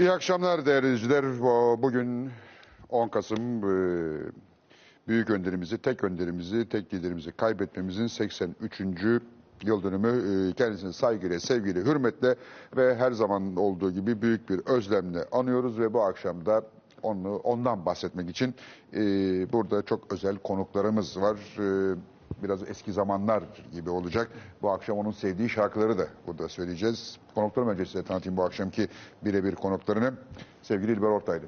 İyi akşamlar değerli izleyiciler. Bu- Bugün 10 Kasım e, büyük önderimizi, tek önderimizi, tek liderimizi kaybetmemizin 83. yıl dönümü. E, Kendisini saygıyla, sevgiyle, hürmetle ve her zaman olduğu gibi büyük bir özlemle anıyoruz ve bu akşam da onu, ondan bahsetmek için e, burada çok özel konuklarımız var. Biraz eski zamanlar gibi olacak. Bu akşam onun sevdiği şarkıları da burada söyleyeceğiz. Konuklarım önce size tanıtayım bu akşamki birebir konuklarını. Sevgili İlber Ortaylı.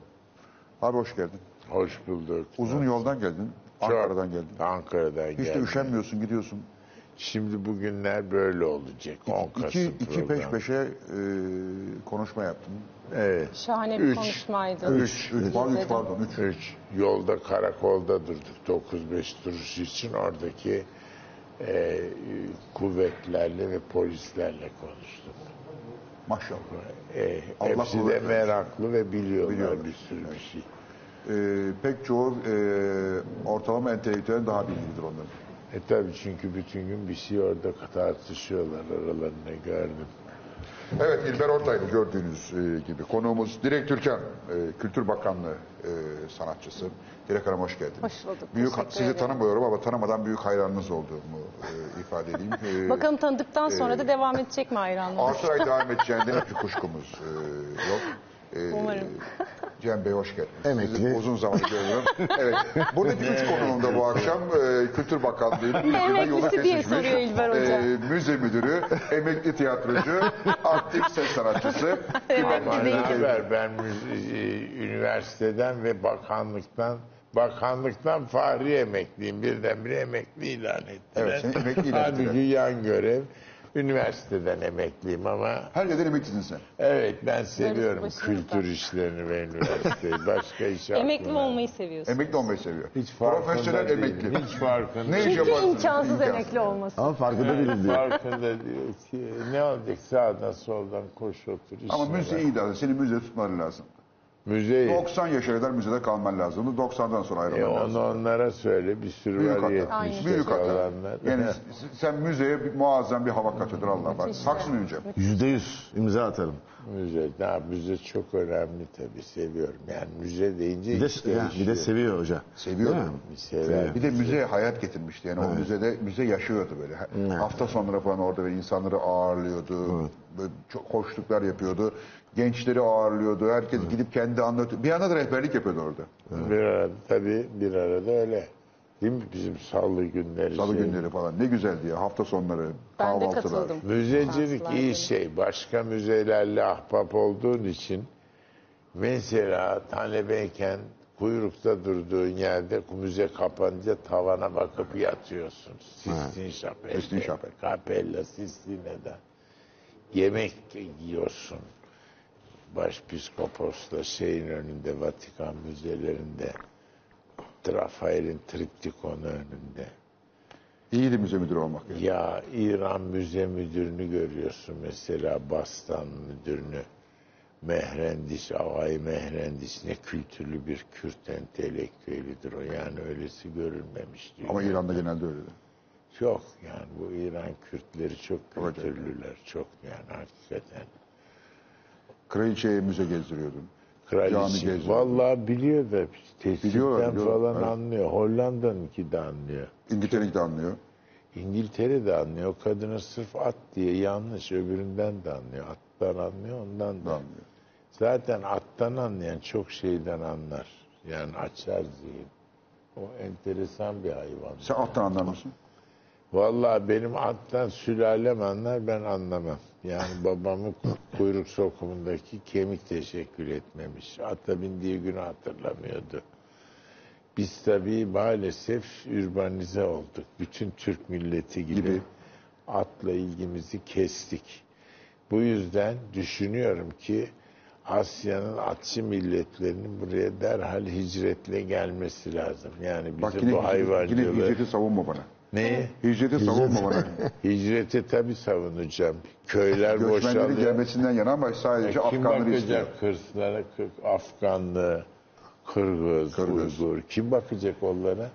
Abi hoş geldin. Hoş bulduk. Uzun yoldan geldin. Ankara'dan geldin. Ankara'dan Hiç de geldim. üşenmiyorsun gidiyorsun. Şimdi bugünler böyle olacak. 10 Kasım İki, iki peş peşe e, konuşma yaptın. Evet. Şahane bir Üç. konuşmaydı. Üç, üç, pardon, üç, İzledim. pardon, üç. Üç. Yolda karakolda durduk 9-5 duruş için oradaki e, kuvvetlerle ve polislerle konuştuk. Maşallah. E, Allah hepsi de meraklı ve biliyorlar, Biliyorlar. bir sürü bir şey. E, pek çoğu e, ortalama entelektüel daha bilgilidir onların. E tabii çünkü bütün gün bir şey orada tartışıyorlar aralarında gördüm. Evet İlber Ortaylı gördüğünüz e, gibi. Konuğumuz Dilek Türkan, e, Kültür Bakanlığı e, sanatçısı. Dilek Hanım hoş geldiniz. Hoş bulduk, Büyük, teşekkür sizi ederim. tanımıyorum ama tanımadan büyük hayranınız olduğumu e, ifade edeyim. E, Bakalım tanıdıktan sonra da devam edecek mi hayranlığınız? Altı ay devam edeceğinden hiçbir kuşkumuz e, yok. Umarım. Cem Bey hoş geldiniz. Emekli. Sizi uzun zamandır görüyorum. Evet. Buradaki üç konuğum da bu akşam e, Kültür Bakanlığı Emeklisi diye soruyor İlber Hoca. e, müze müdürü, emekli tiyatrocu, aktif ses sanatçısı. Değil. haber ben e, üniversiteden ve bakanlıktan bakanlıktan fahri emekliyim. Birdenbire emekli ilan ettiler. Evet, emekli ilan ettiler. Halbuki yan görev üniversiteden emekliyim ama Her yerden emeklisin sen. evet ben seviyorum başınızda. kültür işlerini ve üniversiteyi. Başka iş Emekli aklıma- olmayı seviyorsun. Emekli olmayı seviyor. Hiç farkında Profesyonel değilim. emekli. Hiç farkında Ne iş Çünkü yaparsın? imkansız İmkansız. emekli olması. Ama farkında değiliz diyor. farkında diyor ki ne olacak sağdan soldan koş otur. Ama işine müze bak. iyi de seni müzede tutmaları lazım. Müzeyi. 90 yaşa kadar müzede kalman lazım. 90'dan sonra E ayrılman lazım. onu onlara söyle bir sürü Büyük var hata. yetmiş Büyük hata. olanlar. Yani s- sen müzeye bir, muazzam bir hava katıyordur Allah var. Haksız mıyım Cem? Yüzde yüz imza atarım. Müze, daha müze çok önemli tabii seviyorum. Yani müze deyince Bir de, iş ya, bir de değişiyor. seviyor hoca. Seviyor. Değil mi? Bir sever. Bir de müzeye hayat getirmişti. Yani o müzede müze yaşıyordu böyle. Ha- Hafta sonları falan orada böyle insanları ağırlıyordu. Böyle çok hoşluklar yapıyordu. Gençleri ağırlıyordu. Herkes gidip kendi anlatıyor. Bir anda da rehberlik yapıyordu orada. Bir arada tabii bir arada öyle. Değil mi bizim salı günleri? Salı şey. günleri falan. Ne güzeldi ya. Hafta sonları, Ben de kahvaltılar. katıldım. Müzecilik Şanslar iyi şey. Başka müzelerle ahbap olduğun için mesela talebeyken kuyrukta durduğun yerde müze kapanınca tavana bakıp yatıyorsun. Sistine Şapel. Sistine Şapel. Capella Sistine'de. Yemek yiyorsun. Başpiskoposla şeyin önünde, Vatikan müzelerinde. Rafael'in triptikonu önünde. İyiydi müze müdürü olmak. Yani. Ya İran Müze Müdürünü görüyorsun mesela Bastan Müdürünü. Mehrendiş, Avay Mehrendiş ne kültürlü bir Kürt entelektüelidir o. Yani öylesi görülmemiş diyor. Ama İran'da genelde öyleydi. Çok yani bu İran Kürtleri Çok kültürlüler. Çok yani hakikaten. Kraliçeye müze gezdiriyordun. Cami Kraliçe geziyor. vallahi biliyor da tesisten Biliyorlar, biliyorlar, falan evet. anlıyor. Hollanda'nınki de anlıyor. İngiltere'yi de anlıyor. İngiltere de anlıyor. O kadına sırf at diye yanlış öbüründen de anlıyor. Attan anlıyor ondan da. Anlıyor. Zaten attan anlayan çok şeyden anlar. Yani açar zihin. O enteresan bir hayvan. Sen attan anlar mısın? Vallahi benim attan sülalem anlar ben anlamam. Yani babamın kuyruk sokumundaki kemik teşekkür etmemiş. Ata bindiği günü hatırlamıyordu. Biz tabii maalesef ürbanize olduk. Bütün Türk milleti gibi, Gibi. atla ilgimizi kestik. Bu yüzden düşünüyorum ki Asya'nın atçı milletlerinin buraya derhal hicretle gelmesi lazım. Yani Bak yine, bu yine hayvancılığı... hicreti savunma bana. Neyi? Hicreti savunma bana. Hicreti tabii savunacağım. Köyler Göçmenlerin boşalıyor. gelmesinden yana ama sadece Ya Kim Afganları istiyor. bakacak Kırslara, Kırk- Afganlı, Kırgız, Kırgız. Uygur? Kim bakacak onlara?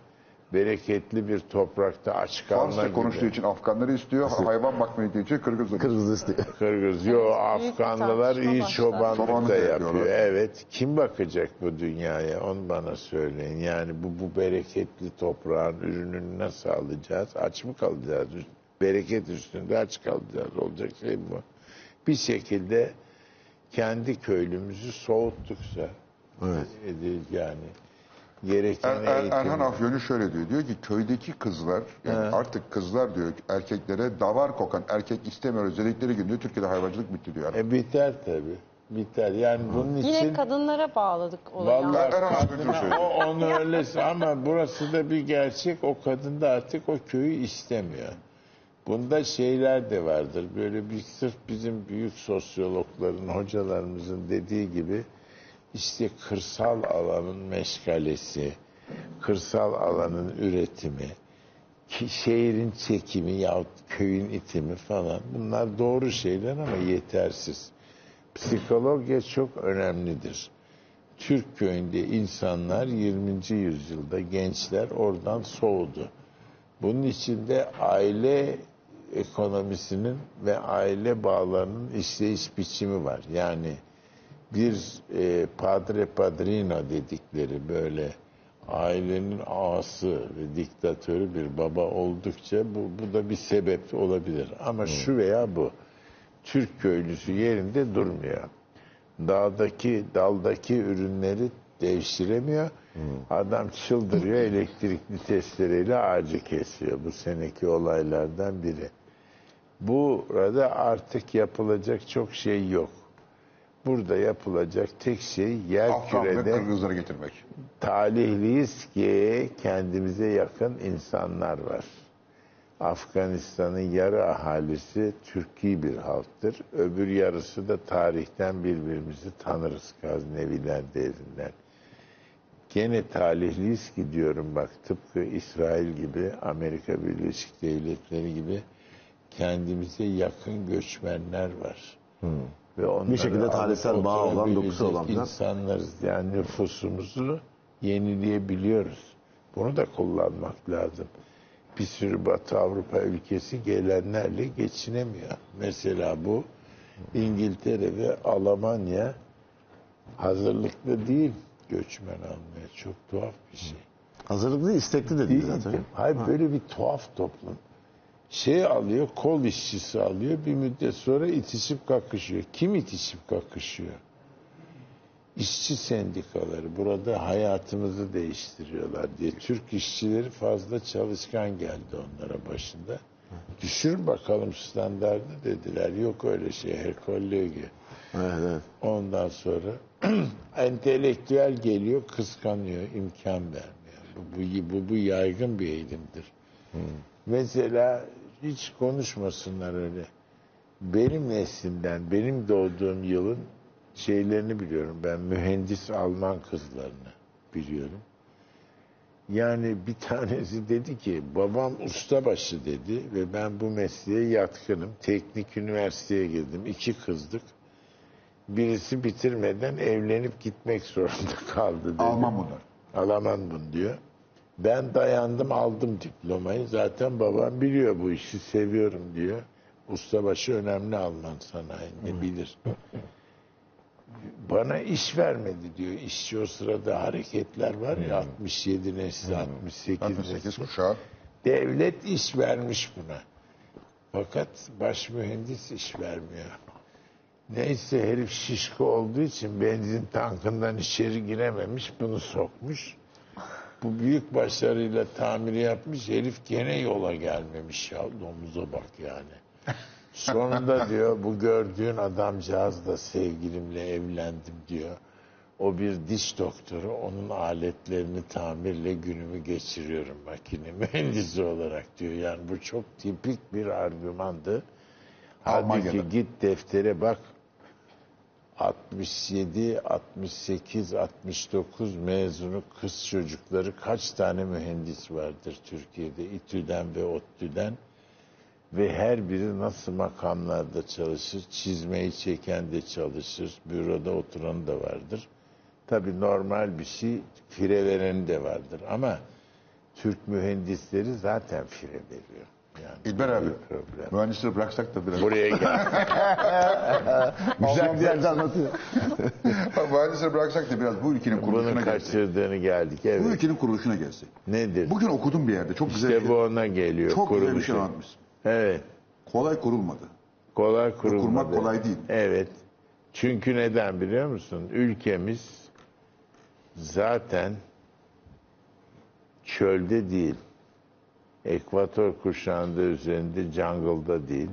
Bereketli bir toprakta aç kalma Farsça gibi. konuştuğu için Afganları istiyor, hayvan bakmayı için Kırgızları. Kırgız istiyor. Kırgız. Yo Afganlılar iyi başladı. çobanlık Çobanlık da yapıyorlar. yapıyor. Evet. Kim bakacak bu dünyaya? Onu bana söyleyin. Yani bu, bu bereketli toprağın ürününü nasıl alacağız? Aç mı kalacağız? Bereket üstünde aç kalacağız. Olacak şey bu. Bir şekilde kendi köylümüzü soğuttukça Evet. edil yani gereken Er, er. Erhan Afyon'u şöyle diyor. Diyor ki köydeki kızlar yani artık kızlar diyor erkeklere davar kokan erkek istemiyoruz dedikleri gün diyor Türkiye'de hayvancılık bitti diyor. E biter tabii. Biter. Yani bunun için Yine kadınlara bağladık olayı. Vallahi Erhan şöyle. o, onu öylesi ama burası da bir gerçek. O kadın da artık o köyü istemiyor. Bunda şeyler de vardır. Böyle bir sırf bizim büyük sosyologların, hocalarımızın dediği gibi işte kırsal alanın meşgalesi, kırsal alanın üretimi, şehrin çekimi yahut köyün itimi falan bunlar doğru şeyler ama yetersiz. Psikoloji çok önemlidir. Türk köyünde insanlar 20. yüzyılda gençler oradan soğudu. Bunun içinde aile ekonomisinin ve aile bağlarının işleyiş biçimi var. Yani bir e, padre padrino dedikleri böyle ailenin ağası ve diktatörü bir baba oldukça bu, bu da bir sebep olabilir. Ama şu veya bu. Türk köylüsü yerinde durmuyor. Dağdaki, daldaki ürünleri devşiremiyor. Adam çıldırıyor elektrikli testereyle ağacı kesiyor. Bu seneki olaylardan biri. Burada artık yapılacak çok şey yok. Burada yapılacak tek şey yer Afgan ve kürede Kırgızları getirmek. talihliyiz ki kendimize yakın insanlar var. Afganistan'ın yarı ahalisi Türki bir halktır. Öbür yarısı da tarihten birbirimizi tanırız Gazneviler devrinden. Gene talihliyiz ki diyorum bak tıpkı İsrail gibi, Amerika Birleşik Devletleri gibi kendimize yakın göçmenler var. Ve onları şekilde alıp tarihsel bağ olan, dokusu olanlar. insanlarız. Yani nüfusumuzu yenileyebiliyoruz. Bunu da kullanmak lazım. Bir sürü Batı Avrupa ülkesi gelenlerle geçinemiyor. Mesela bu İngiltere ve Almanya hazırlıklı değil göçmen almaya. Çok tuhaf bir şey. Hazırlıklı istekli dedi Değil zaten. ki. Hayır böyle bir tuhaf toplum. Şey alıyor, kol işçisi alıyor. Bir müddet sonra itişip kakışıyor. Kim itişip kakışıyor? İşçi sendikaları burada hayatımızı değiştiriyorlar diye. Türk işçileri fazla çalışkan geldi onlara başında. Düşür bakalım standardı dediler. Yok öyle şey. Herkollegi. Evet, evet. Ondan sonra entelektüel geliyor, kıskanıyor, imkan vermiyor. Bu, bu, bu, bu yaygın bir eğilimdir. Mesela hiç konuşmasınlar öyle. Benim neslimden, benim doğduğum yılın şeylerini biliyorum. Ben mühendis Alman kızlarını biliyorum. Yani bir tanesi dedi ki babam ustabaşı dedi ve ben bu mesleğe yatkınım. Teknik üniversiteye girdim. İki kızdık. Birisi bitirmeden evlenip gitmek zorunda kaldı dedi. Alman bunlar. Alaman bunu diyor. Ben dayandım aldım diplomayı. Zaten babam biliyor bu işi seviyorum diyor. Ustabaşı önemli Alman sanayinde bilir. Bana iş vermedi diyor. İşçi o sırada hareketler var ya 67 nesli 68 68 nesli. kuşağı. Devlet iş vermiş buna. Fakat baş mühendis iş vermiyor. Neyse herif şişko olduğu için benzin tankından içeri girememiş bunu sokmuş. Bu büyük başarıyla tamir yapmış herif gene yola gelmemiş ya domuza bak yani. Sonunda diyor bu gördüğün adamcağızla sevgilimle evlendim diyor. O bir diş doktoru onun aletlerini tamirle günümü geçiriyorum makine mühendisi olarak diyor. Yani bu çok tipik bir argümandı. Halbuki git deftere bak 67, 68, 69 mezunu kız çocukları kaç tane mühendis vardır Türkiye'de? İTÜ'den ve ODTÜ'den ve her biri nasıl makamlarda çalışır, çizmeyi çeken de çalışır, büroda oturan da vardır. Tabii normal bir şey, fire vereni de vardır ama Türk mühendisleri zaten fire veriyor. İlber abi, mühendisleri bıraksak da biraz. Buraya gel. Güzel güzel de anlatıyor. mühendisleri bıraksak da biraz bu ülkenin kuruluşuna Bunun gelsek. kaçırdığını geldik. Bu Evet. ülkenin kuruluşuna gelsek. Nedir? Bugün okudum bir yerde. Çok güzel, İşte bir bu ona geliyor. çok güzel bir kuruluşu. şey anlatmışsın. Evet. Kolay kurulmadı. Kolay kurulmadı. Kurmak kolay değil. Evet. Çünkü neden biliyor musun? Ülkemiz zaten çölde değil. Ekvator kuşağında üzerinde jungle'da değil.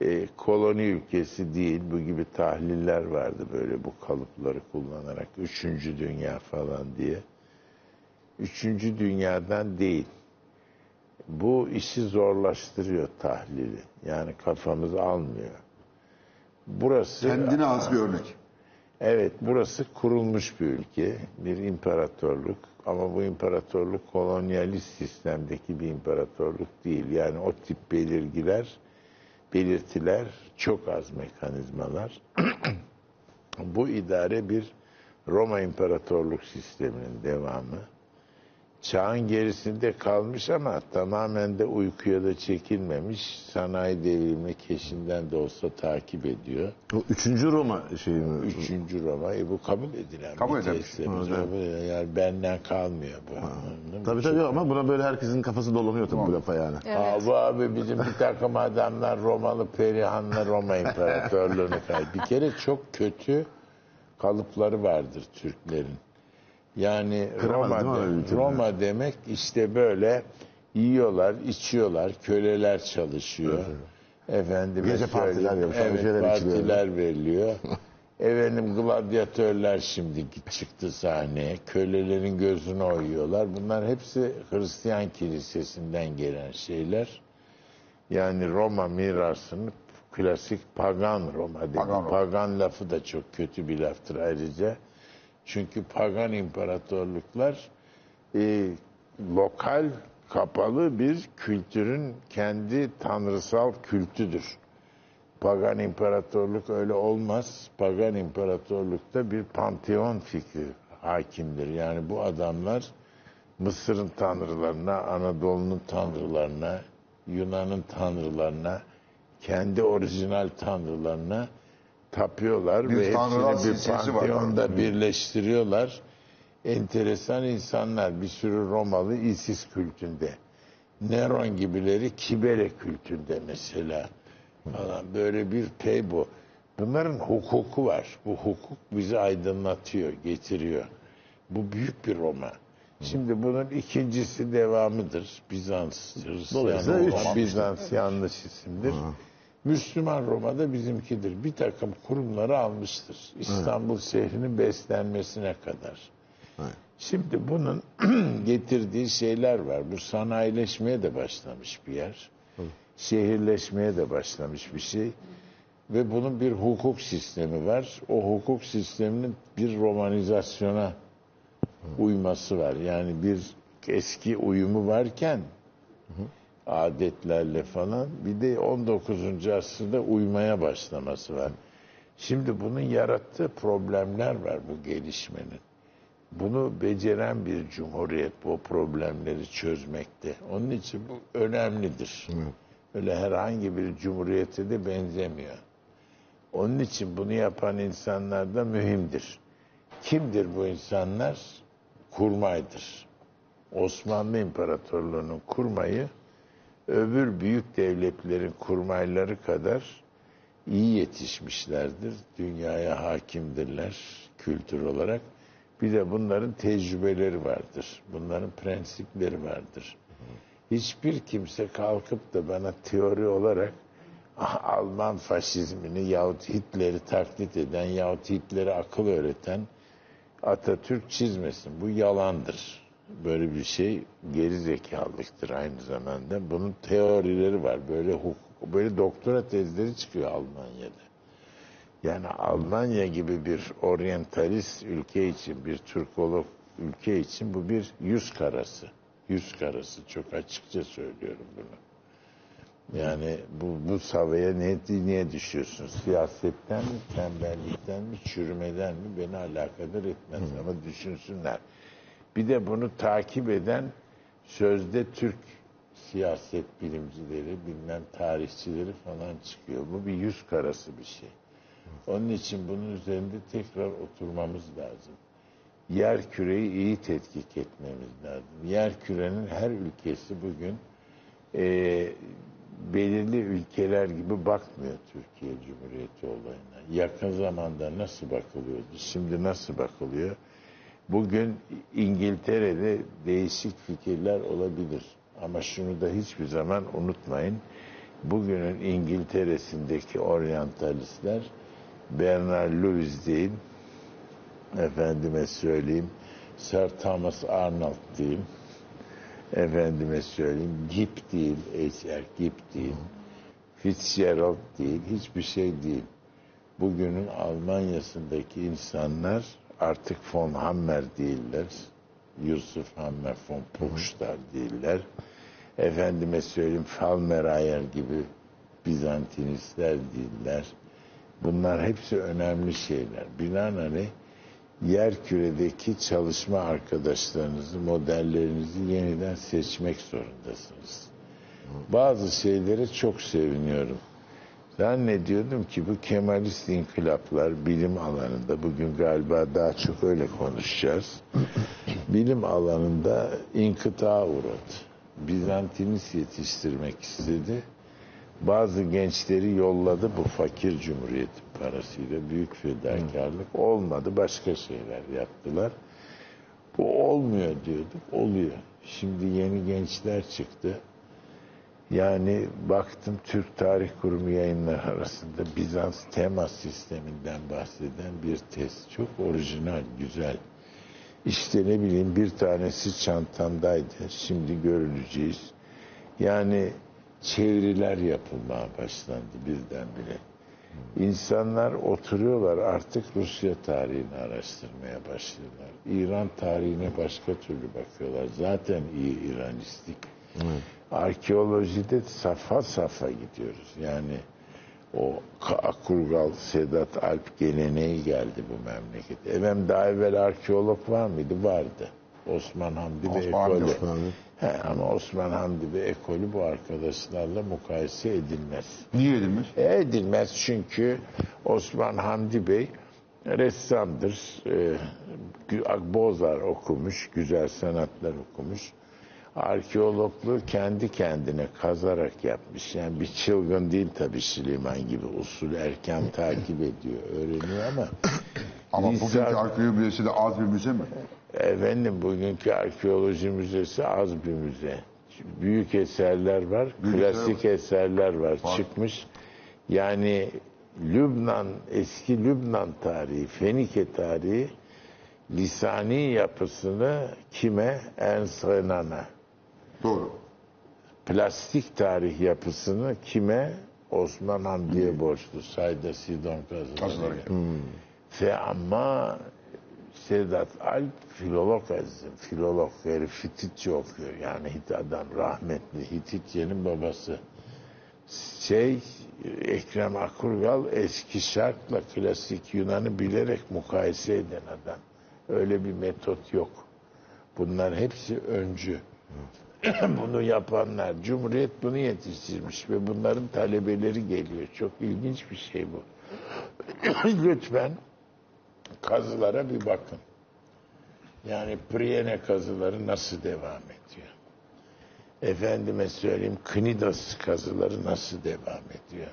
E, koloni ülkesi değil. Bu gibi tahliller vardı böyle bu kalıpları kullanarak. Üçüncü dünya falan diye. Üçüncü dünyadan değil. Bu işi zorlaştırıyor tahlili. Yani kafamız almıyor. Burası Kendine az bir örnek. Evet, burası kurulmuş bir ülke, bir imparatorluk. Ama bu imparatorluk kolonyalist sistemdeki bir imparatorluk değil. Yani o tip belirgiler, belirtiler çok az mekanizmalar. bu idare bir Roma İmparatorluk sisteminin devamı. Çağın gerisinde kalmış ama tamamen de uykuya da çekilmemiş. Sanayi devrimi keşinden de olsa takip ediyor. O üçüncü Roma şeyi mi? Üçüncü Roma. E bu kabul edilen Kabul bir. Evet. Kabul edilen- Yani benden kalmıyor bu. Tabii tabii ama buna böyle herkesin kafası dolanıyor tabii bu lafa yani. Aa, bu abi bizim bir takım adamlar Romalı Perihan'la Roma İmparatorluğu'nu kay. Bir kere çok kötü kalıpları vardır Türklerin. Yani Kıramaz Roma, de-? Roma demek işte böyle yiyorlar, içiyorlar, köleler çalışıyor. Efendim Gece partiler yapıyorlar, evet, partiler veriliyor. Efendim gladyatörler şimdi çıktı sahneye. Kölelerin gözünü oyuyorlar. Bunlar hepsi Hristiyan kilisesinden gelen şeyler. Yani Roma mirasını klasik pagan Roma dedi. Pagan Pagan, lafı da çok kötü bir laftır ayrıca. Çünkü pagan imparatorluklar e, lokal kapalı bir kültürün kendi tanrısal kültüdür. Pagan imparatorluk öyle olmaz. Pagan imparatorlukta bir panteon fikri hakimdir. Yani bu adamlar Mısır'ın tanrılarına, Anadolu'nun tanrılarına, Yunan'ın tanrılarına, kendi orijinal tanrılarına tapıyorlar Bir ve hepsini bir silsilesi var. panteonda birleştiriyorlar. Enteresan insanlar, bir sürü Romalı Isis kültünde. Neron gibileri Kibere kültünde mesela falan böyle bir pey bu. Bunların hukuku var. Bu hukuk bizi aydınlatıyor, getiriyor. Bu büyük bir Roma. Şimdi bunun ikincisi devamıdır. Bizans. Roma, Bizans yanlış isimdir. Müslüman Roma da bizimkidir. Bir takım kurumları almıştır. İstanbul şehrinin beslenmesine kadar. Evet. Şimdi bunun getirdiği şeyler var. Bu sanayileşmeye de başlamış bir yer. Şehirleşmeye de başlamış bir şey. Ve bunun bir hukuk sistemi var. O hukuk sisteminin bir romanizasyona uyması var. Yani bir eski uyumu varken adetlerle falan bir de 19. asırda uymaya başlaması var. Şimdi bunun yarattığı problemler var bu gelişmenin. Bunu beceren bir cumhuriyet bu problemleri çözmekte. Onun için bu önemlidir. Öyle herhangi bir cumhuriyete de benzemiyor. Onun için bunu yapan insanlar da mühimdir. Kimdir bu insanlar? Kurmaydır. Osmanlı İmparatorluğu'nun kurmayı öbür büyük devletlerin kurmayları kadar iyi yetişmişlerdir. Dünyaya hakimdirler kültür olarak. Bir de bunların tecrübeleri vardır. Bunların prensipleri vardır. Hiçbir kimse kalkıp da bana teori olarak "Ah, Alman faşizmini yahut Hitler'i taklit eden yahut Hitler'e akıl öğreten Atatürk çizmesin. Bu yalandır. Böyle bir şey geri zekalıktır aynı zamanda. Bunun teorileri var. Böyle hukuk, böyle doktora tezleri çıkıyor Almanya'da. Yani Almanya gibi bir oryantalist ülke için, bir Türkolog ülke için bu bir yüz karası. Yüz karası. Çok açıkça söylüyorum bunu. Yani bu, bu savaya ne, niye düşüyorsun? Siyasetten mi, tembellikten mi, çürümeden mi beni alakadar etmez. Ama düşünsünler. Bir de bunu takip eden sözde Türk siyaset bilimcileri, bilmem tarihçileri falan çıkıyor. Bu bir yüz karası bir şey. Onun için bunun üzerinde tekrar oturmamız lazım. Yer küreyi iyi tetkik etmemiz lazım. Yer kürenin her ülkesi bugün e, belirli ülkeler gibi bakmıyor Türkiye Cumhuriyeti olayına. Yakın zamanda nasıl bakılıyordu, şimdi nasıl bakılıyor? Bugün İngiltere'de değişik fikirler olabilir. Ama şunu da hiçbir zaman unutmayın. Bugünün İngiltere'sindeki oryantalistler Bernard Lewis değil, efendime söyleyeyim, Sir Thomas Arnold değil, efendime söyleyeyim, Gibb değil, H.R. Gibb değil, Fitzgerald değil, hiçbir şey değil. Bugünün Almanya'sındaki insanlar artık von Hammer değiller, Yusuf Hammer von Puchstar değiller. Efendime söyleyeyim Falmerayer gibi Bizantinistler değiller. Bunlar hepsi önemli şeyler. Binaenaleyh yer küredeki çalışma arkadaşlarınızı, modellerinizi yeniden seçmek zorundasınız. Bazı şeylere çok seviniyorum. Zannediyordum ki bu Kemalist inkılaplar bilim alanında, bugün galiba daha çok öyle konuşacağız. bilim alanında inkıta uğradı. Bizantinist yetiştirmek istedi. Bazı gençleri yolladı bu fakir cumhuriyeti parasıyla büyük fedakarlık olmadı başka şeyler yaptılar. Bu olmuyor diyorduk oluyor. Şimdi yeni gençler çıktı. Yani baktım Türk Tarih Kurumu yayınlar arasında Bizans tema sisteminden bahseden bir test. Çok orijinal, güzel. İşte ne bileyim bir tanesi çantamdaydı. Şimdi görüleceğiz. Yani çeviriler yapılmaya başlandı birdenbire. İnsanlar oturuyorlar artık Rusya tarihini araştırmaya başlıyorlar. İran tarihine başka türlü bakıyorlar. Zaten iyi İranistik. Arkeolojide safa safa gidiyoruz. Yani o Akurgal, Sedat Alp geleneği geldi bu memlekete. Efendim daha evvel arkeolog var mıydı? Vardı. Osman Hamdi ve ekolü. Osman. He, ama Osman Hamdi ve ekolü bu arkadaşlarla mukayese edilmez. Niye edilmiş? E, Edilmez çünkü Osman Hamdi Bey ressamdır. E, Bozar okumuş, güzel sanatlar okumuş. Arkeologluğu kendi kendine kazarak yapmış. Yani bir çılgın değil tabii Süleyman gibi usul erken takip ediyor, öğreniyor ama Ama Lisan- bugünkü arkeoloji müzesi de az bir müze mi? Efendim bugünkü arkeoloji müzesi az bir müze. Büyük eserler var, Büyük klasik eserler var, Var. çıkmış. Yani Lübnan, eski Lübnan tarihi, Fenike tarihi lisani yapısını kime? Ernst Renan'a. Doğru. Plastik tarih yapısını kime? Osman Hamdi'ye borçlu. Sayda Sidon kazıları. Kazıları. Ve ama Sedat Alp filolog azizim. Filolog herif Hititçe okuyor. Yani Hit adam rahmetli. Hititçe'nin babası. Şey Ekrem Akurgal eski şarkla klasik Yunan'ı bilerek mukayese eden adam. Öyle bir metot yok. Bunlar hepsi öncü. bunu yapanlar. Cumhuriyet bunu yetiştirmiş ve bunların talebeleri geliyor. Çok ilginç bir şey bu. Lütfen kazılara bir bakın. Yani Priene kazıları nasıl devam ediyor? Efendime söyleyeyim Knidos kazıları nasıl devam ediyor?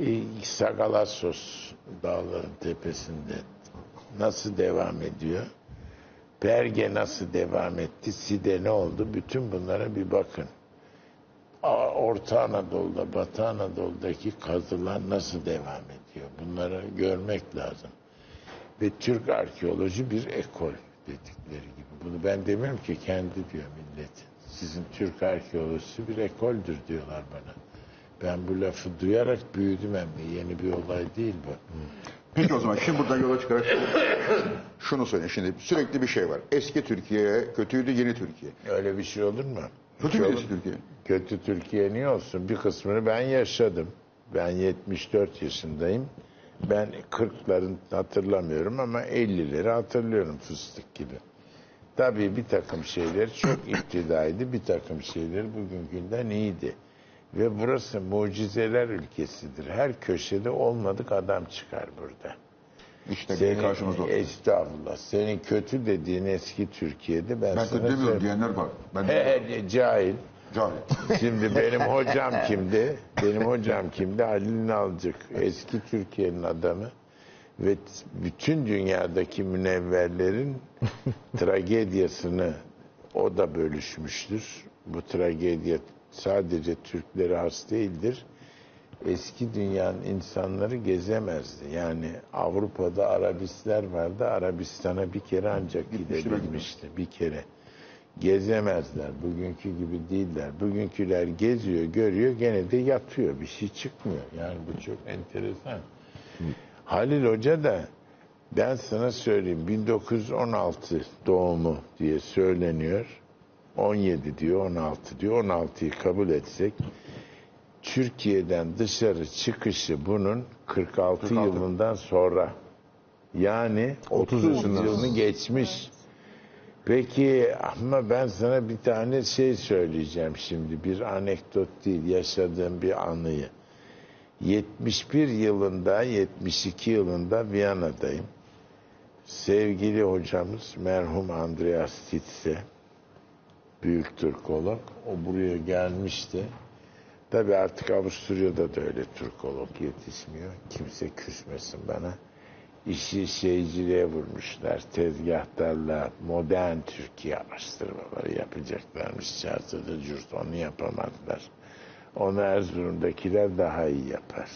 E, Sagalassos dağların tepesinde nasıl devam ediyor? Perge nasıl devam etti? Side ne oldu? Bütün bunlara bir bakın. Orta Anadolu'da, Batı Anadolu'daki kazılar nasıl devam ediyor? Bunları görmek lazım. Ve Türk arkeoloji bir ekol dedikleri gibi. Bunu ben demiyorum ki kendi diyor millet. Sizin Türk arkeolojisi bir ekoldür diyorlar bana. Ben bu lafı duyarak büyüdüm hem de yeni bir olay değil bu. Peki o zaman şimdi buradan yola çıkarak şunu söyleyeyim. Şimdi sürekli bir şey var. Eski Türkiye kötüydü, yeni Türkiye. Öyle bir şey olur mu? Kötü Şey mü eski Türkiye? Kötü Türkiye niye olsun? Bir kısmını ben yaşadım. Ben 74 yaşındayım. Ben 40'ların hatırlamıyorum ama 50'leri hatırlıyorum fıstık gibi. Tabii bir takım şeyler çok iptidaydı, bir takım şeyler bugünkünden iyiydi. Ve burası mucizeler ülkesidir. Her köşede olmadık adam çıkar burada. İşte Senin, karşımızda oturuyor. estağfurullah. Senin kötü dediğin eski Türkiye'de ben, Ben sana demiyorum söyleyeyim. diyenler var. Ben He, he, cahil. Cahil. Şimdi benim hocam kimdi? Benim hocam kimdi? Halil Nalcık. Eski Türkiye'nin adamı. Ve bütün dünyadaki münevverlerin tragedyasını o da bölüşmüştür. Bu tragedya sadece Türklere has değildir. Eski dünyanın insanları gezemezdi. Yani Avrupa'da Arabistler vardı. Arabistan'a bir kere ancak gidebilmişti. Bir kere gezemezler. Bugünkü gibi değiller. Bugünküler geziyor, görüyor, gene de yatıyor. Bir şey çıkmıyor. Yani bu çok enteresan. Halil Hoca da ben sana söyleyeyim 1916 doğumu diye söyleniyor. 17 diyor, 16 diyor. 16'yı kabul etsek Türkiye'den dışarı çıkışı bunun 46, 46. yılından sonra. Yani 30 yaşından. yılını geçmiş. Peki ama ben sana bir tane şey söyleyeceğim şimdi. Bir anekdot değil, yaşadığım bir anıyı. 71 yılında, 72 yılında Viyana'dayım. Sevgili hocamız merhum Andreas Titze, büyük Türkolog. O buraya gelmişti. Tabii artık Avusturya'da da öyle Türkolog yetişmiyor. Kimse küsmesin bana. İşi şeyciliğe vurmuşlar. Tezgahtarla modern Türkiye araştırmaları yapacaklarmış. Çarşıda cürt onu yapamazlar. Onu Erzurum'dakiler daha iyi yapar.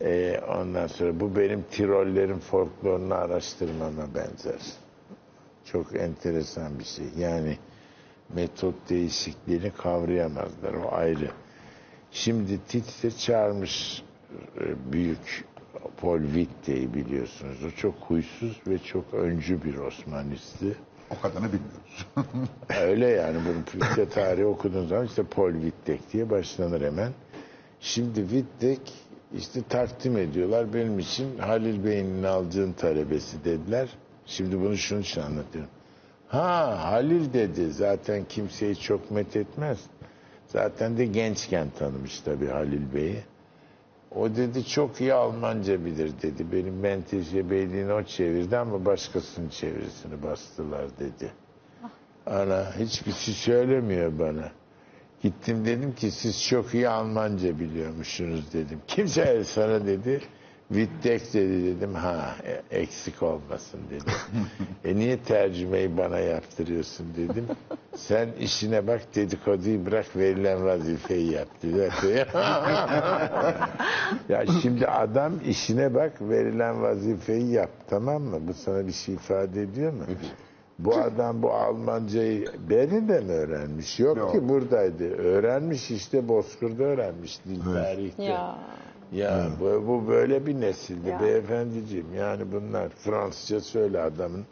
Ee, ondan sonra bu benim Tirollerin folklorunu araştırmama benzer. Çok enteresan bir şey. Yani metot değişikliğini kavrayamazlar. O ayrı. Şimdi Titse çağırmış e, büyük Paul Witte'yi biliyorsunuz. O çok huysuz ve çok öncü bir Osmanisti. O kadarını bilmiyoruz. Öyle yani bunun Türkçe tarihi okuduğun zaman işte Paul Wittek diye başlanır hemen. Şimdi Wittek işte takdim ediyorlar. Benim için Halil Bey'in aldığın talebesi dediler. Şimdi bunu şunun için anlatıyorum. Ha Halil dedi zaten kimseyi çok met etmez. Zaten de gençken tanımış tabii Halil Bey'i. O dedi çok iyi Almanca bilir dedi. Benim menteşe beyliğini o çevirdi ama başkasının çevirisini bastılar dedi. Ana hiçbir şey söylemiyor bana. Gittim dedim ki siz çok iyi Almanca biliyormuşsunuz dedim. Kimse sana dedi. Wittek dedi dedim. Ha e, eksik olmasın dedim. e niye tercümeyi bana yaptırıyorsun dedim. Sen işine bak dedikoduyu bırak verilen vazifeyi yap dedi. ya şimdi adam işine bak verilen vazifeyi yap tamam mı? Bu sana bir şey ifade ediyor mu? Bu adam bu Almancayı Berlin'de mi öğrenmiş? Yok, Yok. ki buradaydı. Öğrenmiş işte Bozkır'da öğrenmiş dil tarihte. Ya. Ya bu, bu böyle bir nesildi Ya. beyefendiciğim. Yani bunlar Fransızca söyle adamın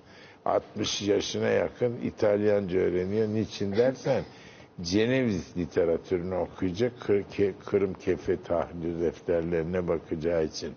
60 yaşına yakın İtalyanca öğreniyor. Niçin dersen Ceneviz literatürünü okuyacak Kır- Kırım Kefe tahlil defterlerine bakacağı için.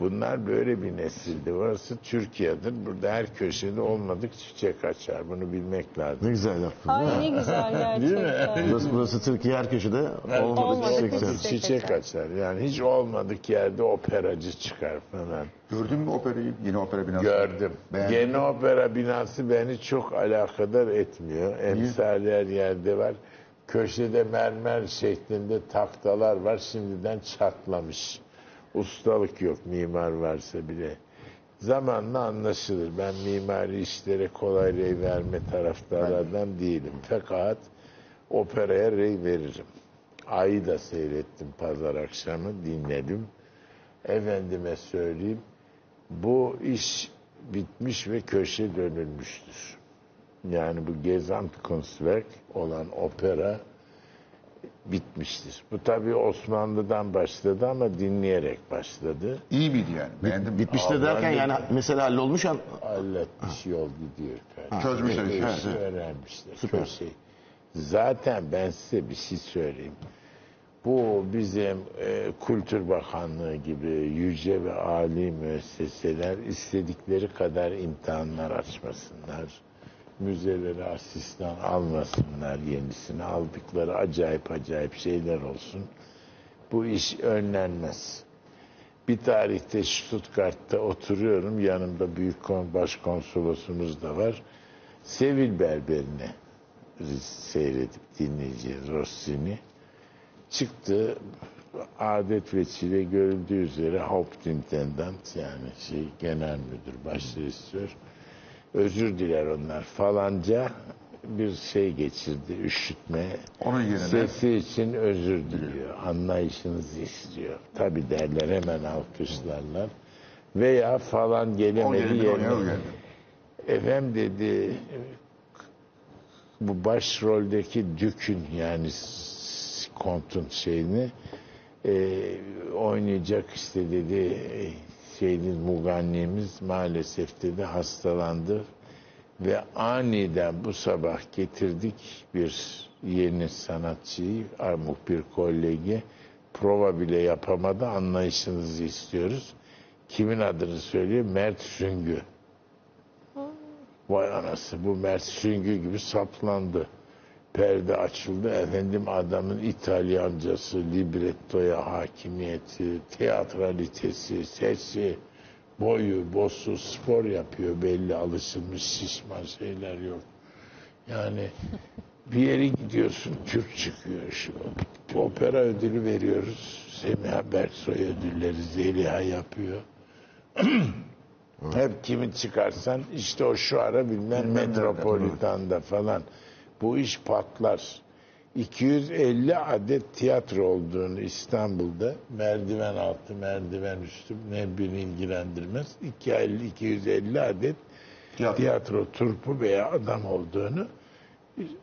Bunlar böyle bir nesildi. Burası Türkiye'dir. Burada her köşede olmadık çiçek açar. Bunu bilmek lazım. Ne güzel yaptın. Ay ne güzel Değil mi? gerçekten. Burası, burası Türkiye her köşede olmadı. Olmadı. çiçek Çiçek sen. Çiçek açar. Yani hiç olmadık yerde operacı çıkar falan. Gördün mü operayı? Yeni opera binası. Gördüm. Beğendin Yeni mi? opera binası beni çok alakadar etmiyor. Emsali her yerde var. Köşede mermer şeklinde taktalar var. Şimdiden çatlamış. Ustalık yok mimar varsa bile. Zamanla anlaşılır. Ben mimari işlere kolay rey verme taraftarlardan değilim. Fakat operaya rey veririm. Ayı da seyrettim pazar akşamı dinledim. Efendime söyleyeyim bu iş bitmiş ve köşe dönülmüştür. Yani bu Gesamtkunstwerk olan opera bitmiştir. Bu tabii Osmanlı'dan başladı ama dinleyerek başladı. İyi miydi yani? Beğendin mi? Bitmişte derken yani mesela hallolmuş an Halletmiş yol gidiyor. Çözmüşler işi. Köşe Evet, öğrenmişler. Süper. Köşeyi. Zaten ben size bir şey söyleyeyim. Bu bizim e, Kültür Bakanlığı gibi yüce ve âli müesseseler istedikleri kadar imtihanlar açmasınlar. Müzeleri asistan almasınlar yenisini. Aldıkları acayip acayip şeyler olsun. Bu iş önlenmez. Bir tarihte Stuttgart'ta oturuyorum. Yanımda büyük kon- başkonsolosumuz da var. Sevil Berberi'ni seyredip dinleyeceğiz Rossini. Çıktı adet veçile görüldüğü üzere Hauptintendant yani şey genel müdür başrejisör özür diler onlar falanca bir şey geçirdi üşütme. Onun yerine- sesi için özür diliyor anlayışınızı istiyor. Tabi derler hemen alkışlarlar. Veya falan gelemedi yerine. Efendim dedi bu başroldeki Dük'ün yani kontun şeyini e, oynayacak işte dedi şeyiniz Mugannimiz maalesef dedi hastalandı ve aniden bu sabah getirdik bir yeni sanatçıyı Armuk bir kolegi prova bile yapamadı anlayışınızı istiyoruz. Kimin adını söylüyor? Mert Süngü. Vay anası bu Mert Süngü gibi saplandı. Perde açıldı. Efendim adamın İtalyancası, librettoya hakimiyeti, teatralitesi, sesi, boyu, bosu, spor yapıyor belli alışılmış şişman şeyler yok. Yani bir yere gidiyorsun Türk çıkıyor şu. Opera ödülü veriyoruz. Semiha Berksoy ödülleri Zeliha yapıyor. Hep kimin çıkarsan işte o şu ara bilmem Metropolitan'da falan. Bu iş patlar. 250 adet tiyatro olduğunu İstanbul'da merdiven altı merdiven üstü ne beni ilgilendirmez. 250 250 adet Tiyatro. tiyatro turpu veya adam olduğunu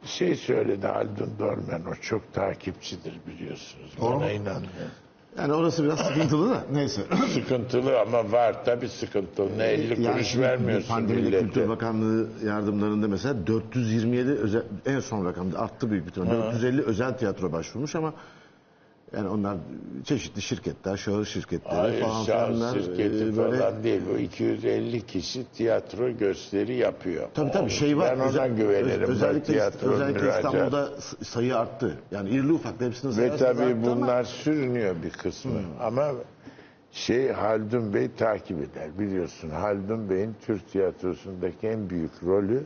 şey söyledi Haldun Dormen o çok takipçidir biliyorsunuz. Doğru Bana inanmıyor. Yani orası biraz sıkıntılı da neyse. Sıkıntılı ama var tabii sıkıntılı. Ne 50 Yani kuruş şimdi vermiyorsun Pandemide millete. Kültür Bakanlığı yardımlarında mesela 427 özel, en son rakamda arttı büyük bir ihtimalle. 450 özel tiyatro başvurmuş ama yani onlar çeşitli şirketler, şahıs şirketleri Hayır falan şahıs şirketi e, böyle- falan değil. Bu 250 kişi tiyatro gösteri yapıyor. Tabii tabii şey var. Ben ona Özel- güvenirim. öz- özellikle, tiyatro özellikle müracaat. İstanbul'da sayı arttı. Yani irili ufaklı hepsini Ve sayarsanız tabii arttı ama- bunlar sürünüyor bir kısmı. Ama şey Haldun Bey takip eder biliyorsun. Haldun Bey'in Türk tiyatrosundaki en büyük rolü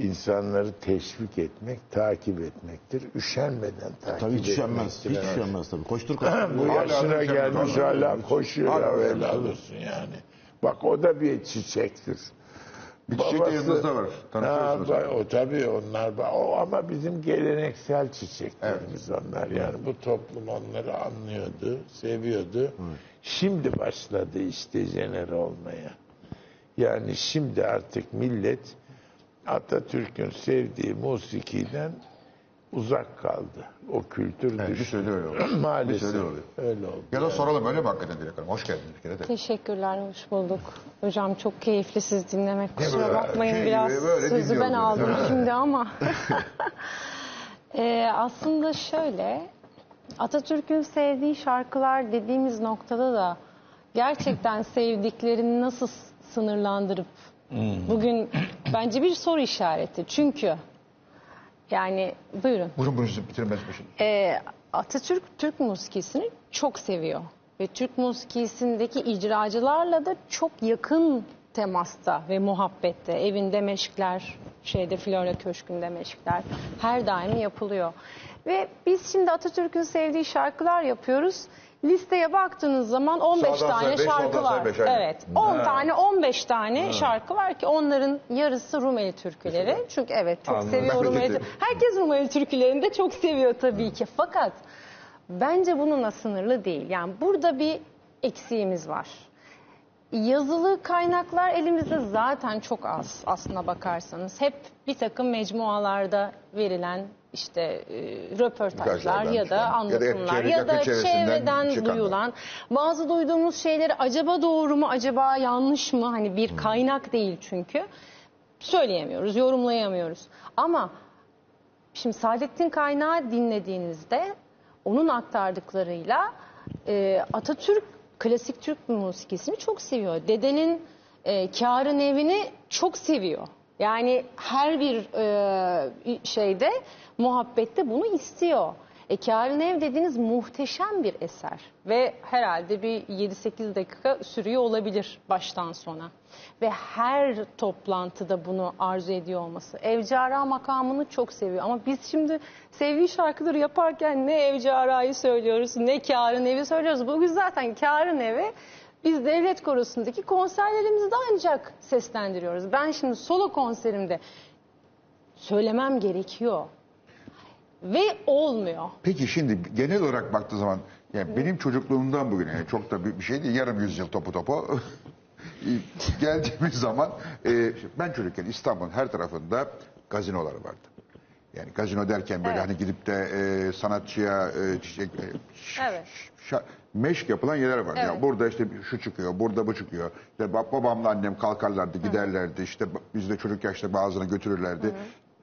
insanları teşvik etmek, takip etmektir. Üşenmeden takip Tabii hiç üşenmez. Hiç Evet. üşenmez tabii. Koştur koştur. Bu yaşına gelmiş hala koşuyor Hala ya olsun yani. Bak o da bir çiçektir. Bir çiçek de yanınızda var. Ha, Tanışıyorsunuz. ba- o tabii onlar o ama bizim geleneksel çiçeklerimiz onlar yani bu toplum onları anlıyordu, seviyordu. Şimdi başladı işte jenere olmaya. Yani şimdi artık millet Atatürk'ün sevdiği musikiden uzak kaldı. O kültür Evet, düştü. öyle oluyor. Maalesef Bir sürede oluyor. öyle oldu. Ya da soralım öyle mi hakikaten Dilek Hanım? Hoş geldiniz bir kere de. Teşekkürler, hoş bulduk. Hocam çok keyifli siz dinlemek. Kusura böyle, bakmayın şey biraz gibi böyle sözü ben aldım yani. şimdi ama. Ee, aslında şöyle, Atatürk'ün sevdiği şarkılar dediğimiz noktada da gerçekten sevdiklerini nasıl sınırlandırıp bugün bence bir soru işareti. Çünkü yani buyurun. Buyurun buyurun siz bitirin ben. Ee, Atatürk Türk musikisini çok seviyor ve Türk musikisindeki icracılarla da çok yakın temasta ve muhabbette. Evinde meşkler, şeyde Flora Köşkü'nde meşkler her daim yapılıyor. Ve biz şimdi Atatürk'ün sevdiği şarkılar yapıyoruz. Listeye baktığınız zaman 15 Sağdan tane beş, şarkı soldan var. beş, aynen. Evet. 10 tane 15 tane şarkı var ki onların yarısı Rumeli türküleri. Çünkü evet çok Anladım. seviyor Rumeli. Herkes Rumeli türkülerini de çok seviyor tabii ki. Fakat bence bununla sınırlı değil. Yani burada bir eksiğimiz var. Yazılı kaynaklar elimizde zaten çok az aslına bakarsanız. Hep bir takım mecmualarda verilen işte e, röportajlar Röportajlardan ya da çıkan, anlatımlar ya ya da da, yakın çevresinden çevreden çıkanlar. duyulan bazı duyduğumuz şeyleri acaba doğru mu acaba yanlış mı hani bir kaynak değil çünkü söyleyemiyoruz yorumlayamıyoruz ama Şimdi Saadettin Kaynağı dinlediğinizde onun aktardıklarıyla e, Atatürk klasik Türk musikisini çok seviyor. Dedenin e, Kâr'ın evini çok seviyor. Yani her bir e, şeyde muhabbette bunu istiyor. E, Kârın Ev dediğiniz muhteşem bir eser ve herhalde bir 7-8 dakika sürüyor olabilir baştan sona. Ve her toplantıda bunu arzu ediyor olması. Evcara makamını çok seviyor ama biz şimdi sevdiği şarkıları yaparken ne Evcara'yı söylüyoruz ne Kârın Evi söylüyoruz. Bugün zaten Kârın Evi biz devlet korosundaki konserlerimizde ancak seslendiriyoruz. Ben şimdi solo konserimde söylemem gerekiyor. Ve olmuyor. Peki şimdi genel olarak baktığı zaman yani benim çocukluğumdan bugüne yani çok da bir bir şey değil yarım yüzyıl topu topu geldiğimiz zaman e, ben çocukken İstanbul'un her tarafında gazinolar vardı. Yani gazino derken böyle Evet. hani gidip de e, sanatçıya e, çiçek, e, ş- Evet. şa- meşk yapılan yerler var. Ya Evet. burada işte şu çıkıyor, burada bu çıkıyor. İşte ba- babamla annem kalkarlardı, giderlerdi. İşte ba- biz de çocuk yaşta bazılarını götürürlerdi.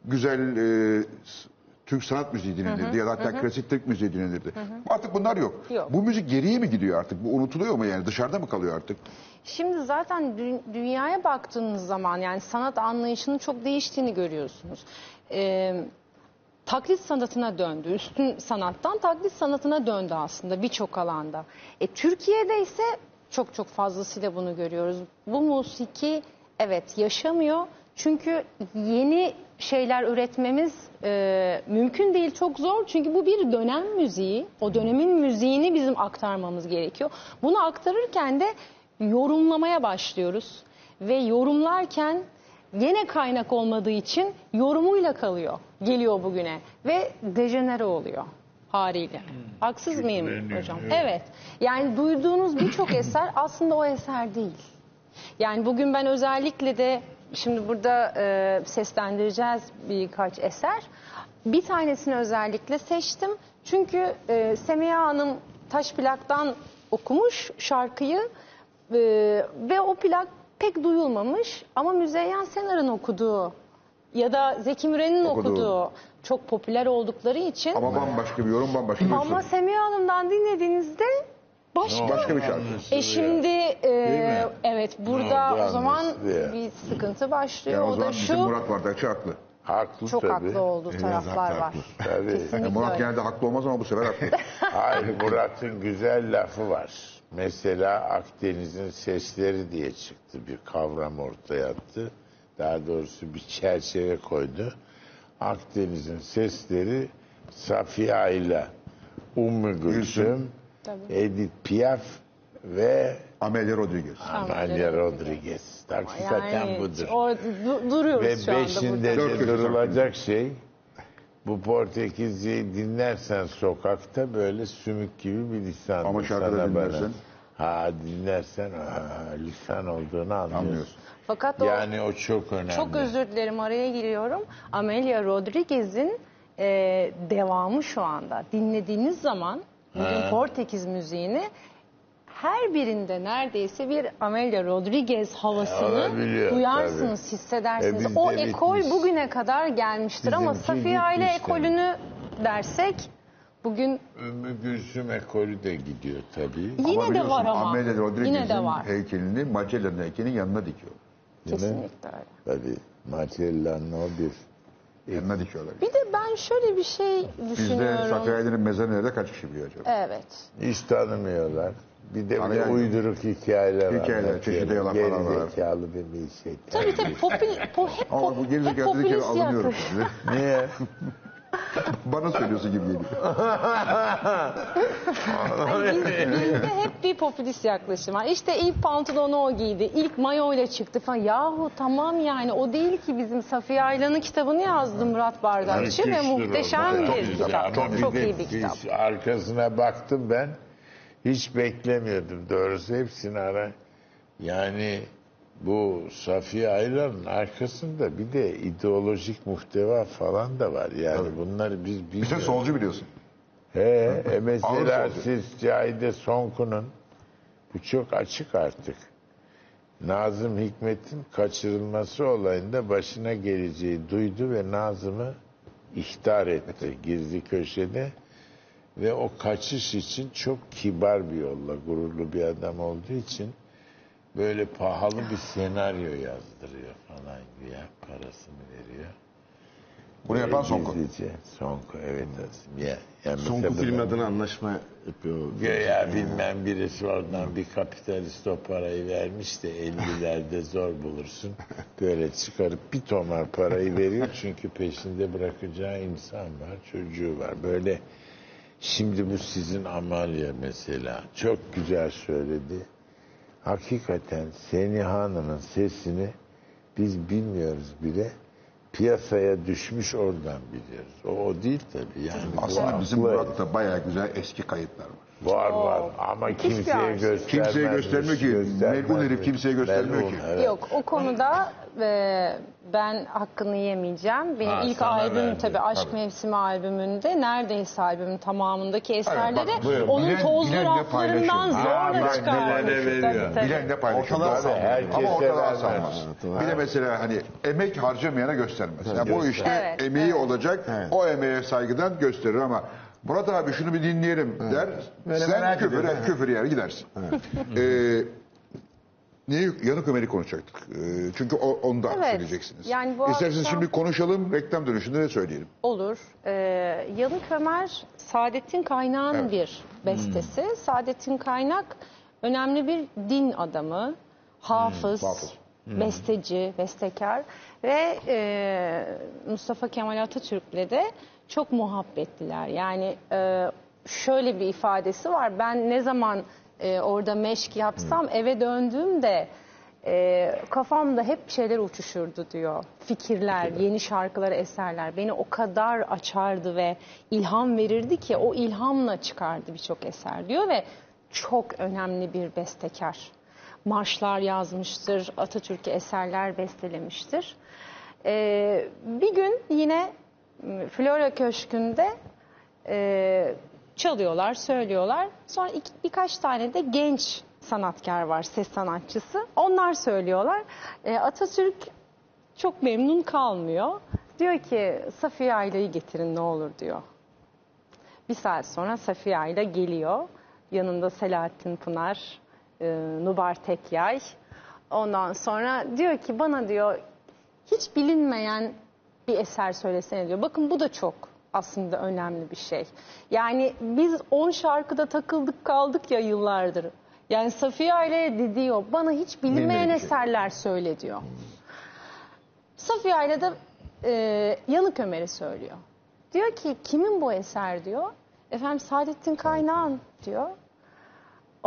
Güzel e, s- Türk sanat müziği dinlenirdi ya da hatta klasik Türk müziği dinlenirdi. Artık bunlar yok. Yok. Bu müzik geriye mi gidiyor artık? Bu unutuluyor mu yani? Dışarıda mı kalıyor artık? Şimdi zaten dü- dünyaya baktığınız zaman yani sanat anlayışının çok değiştiğini görüyorsunuz. Ee, taklit sanatına döndü. Üstün sanattan taklit sanatına döndü aslında birçok alanda. E, Türkiye'de ise çok çok fazlasıyla bunu görüyoruz. Bu musiki evet yaşamıyor. Çünkü yeni şeyler üretmemiz e, mümkün değil, çok zor. Çünkü bu bir dönem müziği. O dönemin müziğini bizim aktarmamız gerekiyor. Bunu aktarırken de yorumlamaya başlıyoruz. Ve yorumlarken gene kaynak olmadığı için yorumuyla kalıyor. Geliyor bugüne ve dejenere oluyor haliyle. Haksız mıyım Küçüleniyor, hocam? evet. Evet. Yani duyduğunuz birçok eser aslında o eser değil. Yani bugün ben özellikle de şimdi burada e, seslendireceğiz birkaç eser. Bir tanesini özellikle seçtim. Çünkü e, Semiha Hanım taş plaktan okumuş şarkıyı e, ve o plak pek duyulmamış ama Müzeyyen Senar'ın okuduğu ya da Zeki Müren'in Okuduğu. okuduğu çok popüler oldukları için Ama bambaşka bir yorum, bambaşka bir ama usul. Semiha Hanım'dan dinlediğinizde başka Başka bir şarkı. e şimdi e, mi? evet burada o zaman anlaşılıyor. bir sıkıntı başlıyor. Yani o o zaman da bizim şu Murat Bardakçı haklı. Haklı çok tabii. haklı olduğu taraflar haklı, var. haklı. Tabii. Kesinlikle Yani Murat öyle. genelde haklı olmaz ama bu sefer haklı. Hayır Murat'ın güzel lafı var. Mesela Akdeniz'in sesleri diye çıktı bir kavram ortaya attı. Daha doğrusu bir çerçeve koydu. Akdeniz'in sesleri Safiye ile Ummu Gülsüm, Tabii. Edith Piaf ve Amelia Rodriguez. Amalia Rodriguez. Hakikaten Yani budur. o, du- duruyoruz Ve şu anda beşinde burada. De durulacak şey bu Portekizce'yi dinlersen sokakta böyle sümük gibi bir lisan. Ama şarkıda dinlersen? Ha dinlersen ha, lisan olduğunu anlıyorsun. Anlıyorsun. Fakat o Yani o çok önemli. çok özür dilerim araya giriyorum. Amelia Rodriguez'in e, devamı şu anda. Dinlediğiniz zaman bugün Portekiz müziğini her birinde neredeyse bir Amelia Rodriguez havasını olabiliyor, duyarsınız, hissedersiniz. E, bizde o ekol bitmiş. bugüne kadar gelmiştir ama Bizimki Safiye Aile ekolünü dersek bugün Ümmü Gülsüm ekolü de gidiyor tabii. yine de biliyorsun, var ama. Amelia Yine de Rodriguez'in var. heykelini Magellan'ın heykelinin yanına dikiyor. Kesinlikle öyle. Tabii. Macella'nın o bir Yanına dikiyorlar. Bir de ben şöyle bir şey Bizde düşünüyorum. Safiye Aylin'in mezarı nerede kaç kişi biliyor acaba? Evet. hiç tanımıyorlar. Bir de Ama böyle yani- uyduruk hikayeler var. Hikayeler, çeşitli yalanlar var. Gerizekalı bir bir şey. Tabii tabii popül, po, hep, Ama pop, bu hep gerizekalı dedikleri popülist alınıyorum yaklaşım. size. Niye? Bana söylüyorsun gibi geliyor. Bizde hep bir popülist yaklaşım var. İşte ilk pantolonu o giydi, ilk mayo ile çıktı falan. Yahu tamam yani o değil ki bizim Safiye Aylan'ın kitabını yazdı Murat Bardakçı ve muhteşem bir kitap. Çok, iyi bir kitap. Arkasına baktım ben. Hiç beklemiyordum doğrusu hepsini ara. Yani bu Safiye Aylan'ın arkasında bir de ideolojik muhteva falan da var. Yani bunları biz Bir de bilmiyoruz. solcu biliyorsun. He, e mesela siz Cahide Sonku'nun bu çok açık artık. Nazım Hikmet'in kaçırılması olayında başına geleceği duydu ve Nazım'ı ihtar etti gizli köşede. Ve o kaçış için çok kibar bir yolla, gururlu bir adam olduğu için böyle pahalı bir senaryo yazdırıyor falan güya parasını veriyor. Bunu yapan Sonko. Sonko evet. Ya, yani Son mesela film adına anlaşma yapıyor. Güya bilmem birisi oradan bir kapitalist o parayı vermiş de 50'lerde zor bulursun. Böyle çıkarıp bir tomar parayı veriyor çünkü peşinde bırakacağı insan var, çocuğu var. Böyle şimdi bu sizin Amalya mesela çok güzel söyledi. Hakikaten Seniha Hanım'ın sesini biz bilmiyoruz bile. Piyasaya düşmüş oradan biliyoruz. O, o değil tabii. Yani Aslında bizim Murat'ta bayağı güzel eski kayıtlar var. Var var ama kimseye arşiv. göstermez. Kimseye göstermiyor ki. Melun herif kimseye göstermiyor ki. Yok o konuda e, ben hakkını yemeyeceğim. Benim Ha, ilk sana albüm verdi, tabii Aşk tabii. Mevsimi albümünde neredeyse albümün tamamındaki eserleri bak, buyurun. onun Bilen- tozlu bilen de raflarından paylaşıyor. Ha, zorla bak, çıkarmış. veriyor. Bilen de paylaşıyor. Ortalığa salmaz. Herkese Ama ortalığa vermez. salmaz. Bir de mesela hani emek harcamayana göstermez. Yani bu işte Evet, emeği evet. olacak, Evet. o emeğe saygıdan gösterir ama Murat abi şunu bir dinleyelim der. Böyle sen merak küfür, ediyorum. küfür yer gidersin. Ee, neyi, yanık Ömer'i konuşacaktık. Ee, çünkü o, onu da Evet. söyleyeceksiniz. Yani bu İsterseniz akşam- şimdi konuşalım, reklam dönüşünde de söyleyelim. Olur. Ee, Yanık Ömer Saadettin Kaynak'ın Evet. bir bestesi. Saadettin Kaynak önemli bir din adamı, hafız, hafız. besteci, bestekar ve e, Mustafa Kemal Atatürk'le de çok muhabbetliler. Yani e, şöyle bir ifadesi var. Ben ne zaman e, orada meşk yapsam eve döndüğümde e, kafamda hep şeyler uçuşurdu diyor. Fikirler, yeni şarkılar, eserler beni o kadar açardı ve ilham verirdi ki o ilhamla çıkardı birçok eser diyor ve çok önemli bir bestekar. Marşlar yazmıştır, Atatürk'e eserler bestelemiştir. E, bir gün yine Flora Köşkü'nde e, çalıyorlar, söylüyorlar. Sonra iki, birkaç tane de genç sanatkar var, ses sanatçısı. Onlar söylüyorlar. E, Atatürk çok memnun kalmıyor. Diyor ki Safiye Ayla'yı getirin ne olur diyor. Bir saat sonra Safiye Ayla geliyor. Yanında Selahattin Pınar, e, Nubar Tekyay. Ondan sonra diyor ki bana diyor hiç bilinmeyen bir eser söylesene diyor. Bakın bu da çok aslında önemli bir şey. Yani biz 10 şarkıda takıldık kaldık ya yıllardır. Yani Safiye Aileye diyor bana hiç bilinmeyen şey. eserler söyle diyor. Safiye Aile de e, Yanık Ömer'i söylüyor. Diyor ki kimin bu eser diyor. Efendim Saadettin Kaynağ'ın diyor.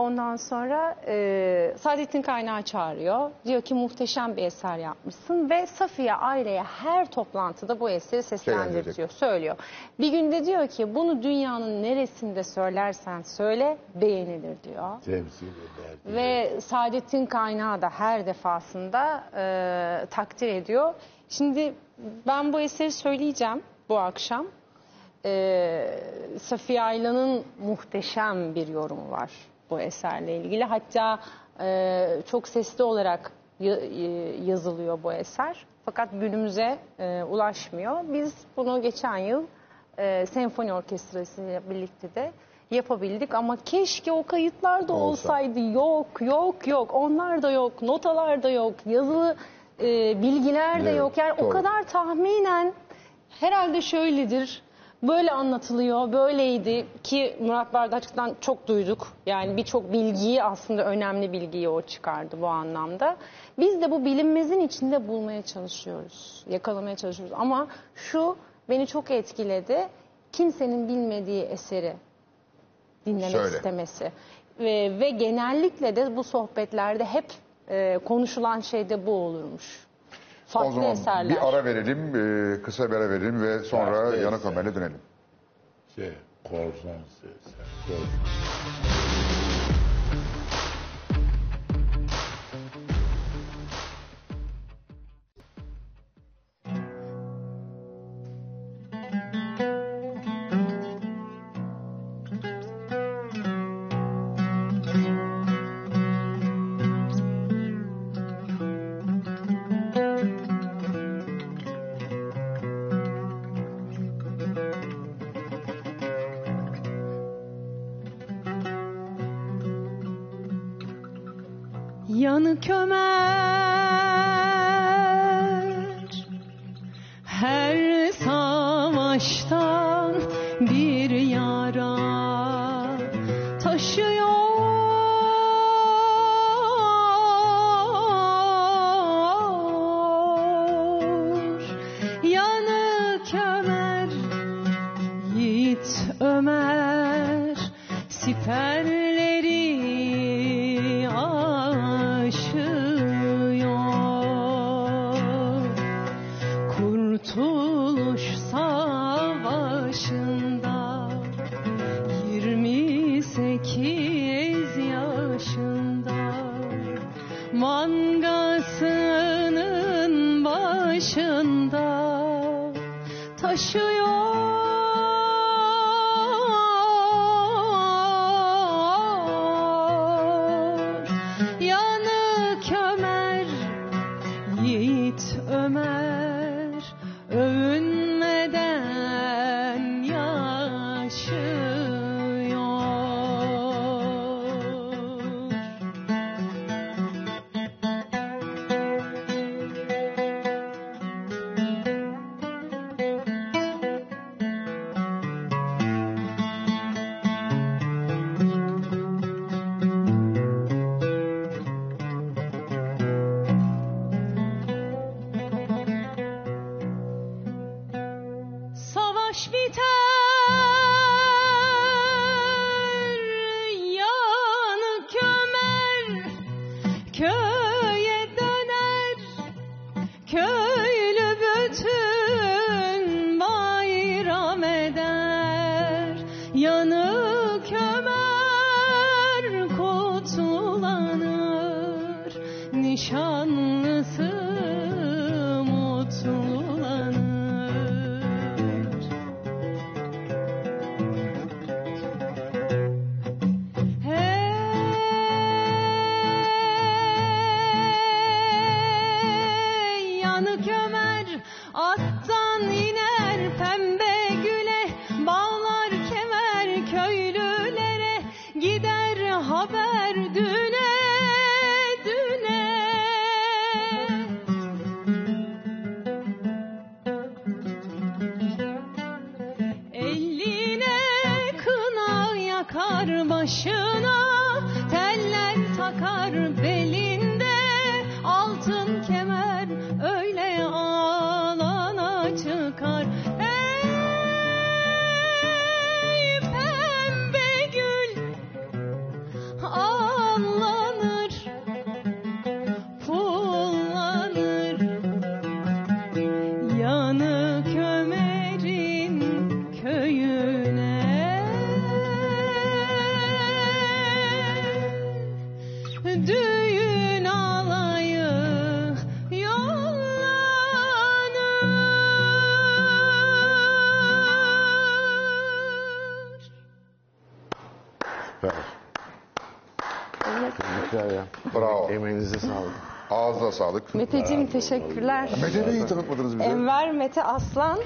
Ondan sonra e, Saadettin Kaynağı çağırıyor. Diyor ki muhteşem bir eser yapmışsın ve Safiye aileye her toplantıda bu eseri seslendirtiyor, söylüyor. Bir günde diyor ki bunu dünyanın neresinde söylersen söyle beğenilir diyor. Temsil eder. Ve Saadettin Kaynağı da her defasında e, takdir ediyor. Şimdi ben bu eseri söyleyeceğim bu akşam. E, Safiye Aylan'ın muhteşem bir yorumu var bu eserle ilgili. Hatta e, çok sesli olarak e, yazılıyor bu eser. Fakat günümüze e, ulaşmıyor. Biz bunu geçen yıl e, senfoni orkestrası ile birlikte de yapabildik ama keşke o kayıtlar da olsaydı. Yok, yok, yok. Onlar da yok, notalar da yok, yazılı e, bilgiler de Evet, yok. Yani o doğru. kadar tahminen herhalde şöyledir. Böyle anlatılıyor, böyleydi ki Murat Bardakçı'dan çok duyduk. Yani birçok bilgiyi aslında önemli bilgiyi o çıkardı bu anlamda. Biz de bu bilinmezin içinde bulmaya çalışıyoruz, yakalamaya çalışıyoruz. Ama şu beni çok etkiledi. Kimsenin bilmediği eseri dinlemek Söyle. istemesi. Ve, ve genellikle de bu sohbetlerde hep e, konuşulan şey de bu olurmuş. O Farklı zaman eserler. bir ara verelim, e, kısa bir ara verelim ve sonra Farklı Yanık eser. Ömer'le dönelim. Şey, korsan. Korsan. Meteciğim teşekkürler. Mete Bey'i tanıtmadınız bize. Enver Mete Aslan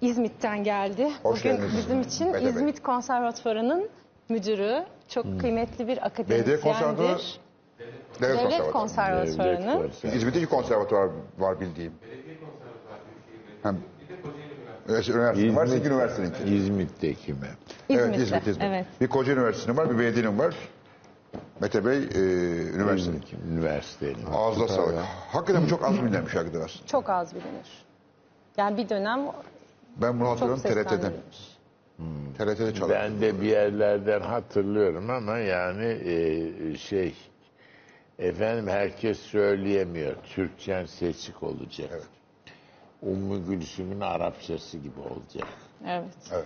İzmit'ten geldi. Hoş Bugün geldiniz. bizim için Mete Bey. İzmit Konservatuvarı'nın müdürü. Çok kıymetli bir akademisyendir. Konservatuvarı- Devlet, Devlet Konservatuvarı. Konservatuvarı'nın. İzmit'te iki konservatuvar var bildiğim. Hem üniversite var, Sizin üniversiteninki. İzmit'teki mi? İzmit'te. Evet, İzmit, İzmit. Evet. Bir Koca Üniversitesi'nin var, bir belediyenin var. Mete Bey, e, üniversitenin. İzmit Üniversitenin. Ağzına sağlık. Hakikaten bu çok az bilinmiş hakikaten aslında. Çok az bilinir. Yani bir dönem Ben bunu çok hatırlıyorum TRT'den. seslendirilmiş. TRT'de çalar. Ben de bir yerlerden hatırlıyorum ama yani e, şey efendim herkes söyleyemiyor. Türkçen seçik olacak. Evet. Ummu Gülsüm'ün Arapçası gibi olacak. Evet. Evet.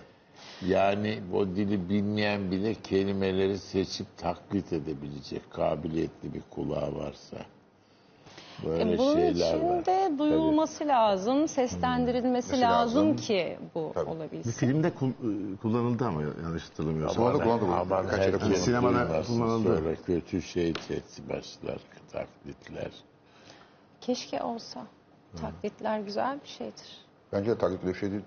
Yani o dili bilmeyen bile kelimeleri seçip taklit edebilecek kabiliyetli bir kulağı varsa. Böyle E, Bunun şeyler için var. de duyulması lazım, seslendirilmesi Sesi lazım, lazım. ki bu Tabii. Bir olabilsin. filmde kul- kullanıldı ama yanlış hatırlamıyorsam. Aman Birkaç yere herkes kullanıldı. Sinemada kullanıldı. Sonra kötü şey başlar, taklitler. Keşke olsa. Taklitler güzel bir şeydir. Bence de taklit bir şey değil.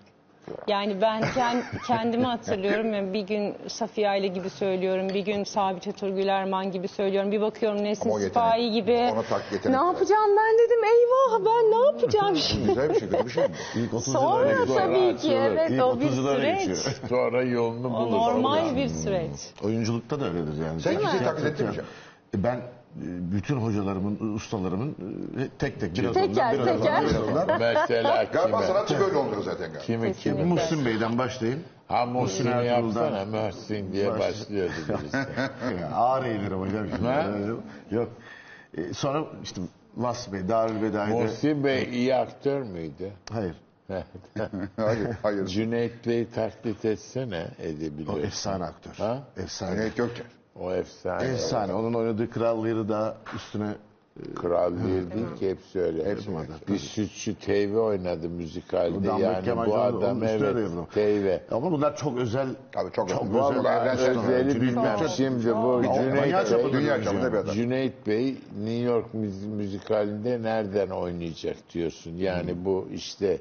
Yani ben kend- kendimi hatırlıyorum. Yani bir gün Safiye Aile gibi söylüyorum. Bir gün Sabit Turgül Erman gibi söylüyorum. Bir bakıyorum Nesin yetenek. Sipahi gibi. Ona tak yetenek Ne yapacağım ben dedim. Eyvah ben ne yapacağım şimdi? Güzel bir şey, kötü bir şey mi? İlk 30 yıl öyle Sonra geçiyor. tabii ki evet İlk o bir 30 yıl öyle süreç. geçiyor. Sonra yolunu bulur. normal bir süreç. Oyunculukta da öyledir yani. Sen kimseyi taklit ettin mi? E, Ben bütün hocalarımın, ustalarımın e, tek tek biraz Teker, ondan, biraz teker. ondan, biraz ondan. Mesela Galiba kime? sanatçı böyle oluyor zaten galiba. Kimi kimi? Muhsin Bey'den başlayayım. Ha Muhsin'i Muhsin yapsana Muhsin diye Baş- başlıyordu birisi. Ya, Ağır eğilirim hocam. şimdi. Ha? Yok. E, sonra işte Vas Bey, Darülbedai'de. Muhsin Bey iyi aktör müydü? Hayır. Hayır, hayır. Cüneyt Bey'i taklit etsene O edebiliyor. efsane aktör. Ha? Efsane. Cüneyt Gökçer. O efsane. Efsane. Onun oynadığı Krallığı da üstüne Kral bir değil ki hepsi öyle. Hepsi. Bir sütçü Teyve oynadı müzikalde. Damla yani Kemal bu adam evet. Teyve. ama bunlar çok özel. Tabii çok, çok, özel. evrensel. özeli bilmem. Şimdi bu Cüneyt Bey, Dünya. Cüneyt Bey New York müzi- müzikalinde nereden oynayacak diyorsun. Yani bu işte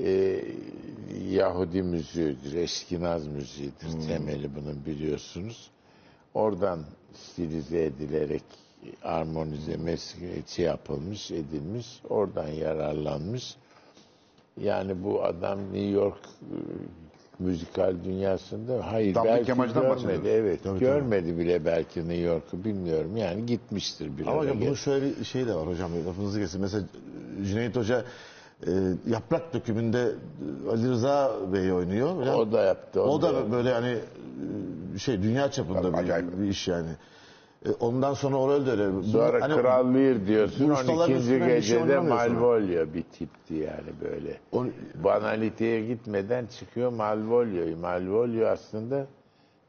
e, Yahudi müziğidir, Eşkinaz müziğidir temeli bunun biliyorsunuz. Oradan stilize edilerek armonize mes- şey yapılmış, edilmiş. Oradan yararlanmış. Yani bu adam New York e, müzikal dünyasında hayır Damla belki Kemal'den görmedi. Evet, Tabii, görmedi bile belki New York'u bilmiyorum. Yani gitmiştir bir Ama hocam bunun şöyle bir şey de var hocam. Lafınızı kesin. Mesela Cüneyt Hoca e, Yaprak Dökümü'nde e, Ali Rıza Bey oynuyor. Hocam, O da yaptı. O da yaptı. böyle hani e, şey dünya çapında Tabii, bir, acayip. bir iş yani. E, Ondan sonra Orel de öyle. Sonra hani Kral Lear diyorsun. bu ustaların 12. üstüne bir şey gecede sonra. Malvolio bir tipti yani böyle. O- Banaliteye gitmeden çıkıyor Malvolio'yu. Malvolio aslında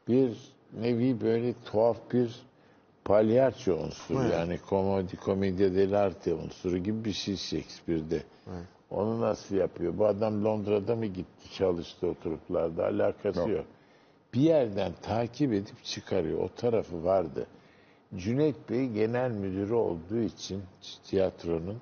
bir nevi böyle tuhaf bir palyaço unsuru. Yani komedi, komedya dell'arte unsuru gibi bir şey Shakespeare'de. Onu nasıl yapıyor? Bu adam Londra'da mı gitti çalıştı o truplarda? Alakası Yok. yok. Bir yerden takip edip çıkarıyor. O tarafı vardı. Cüneyt Bey genel müdürü olduğu için tiyatronun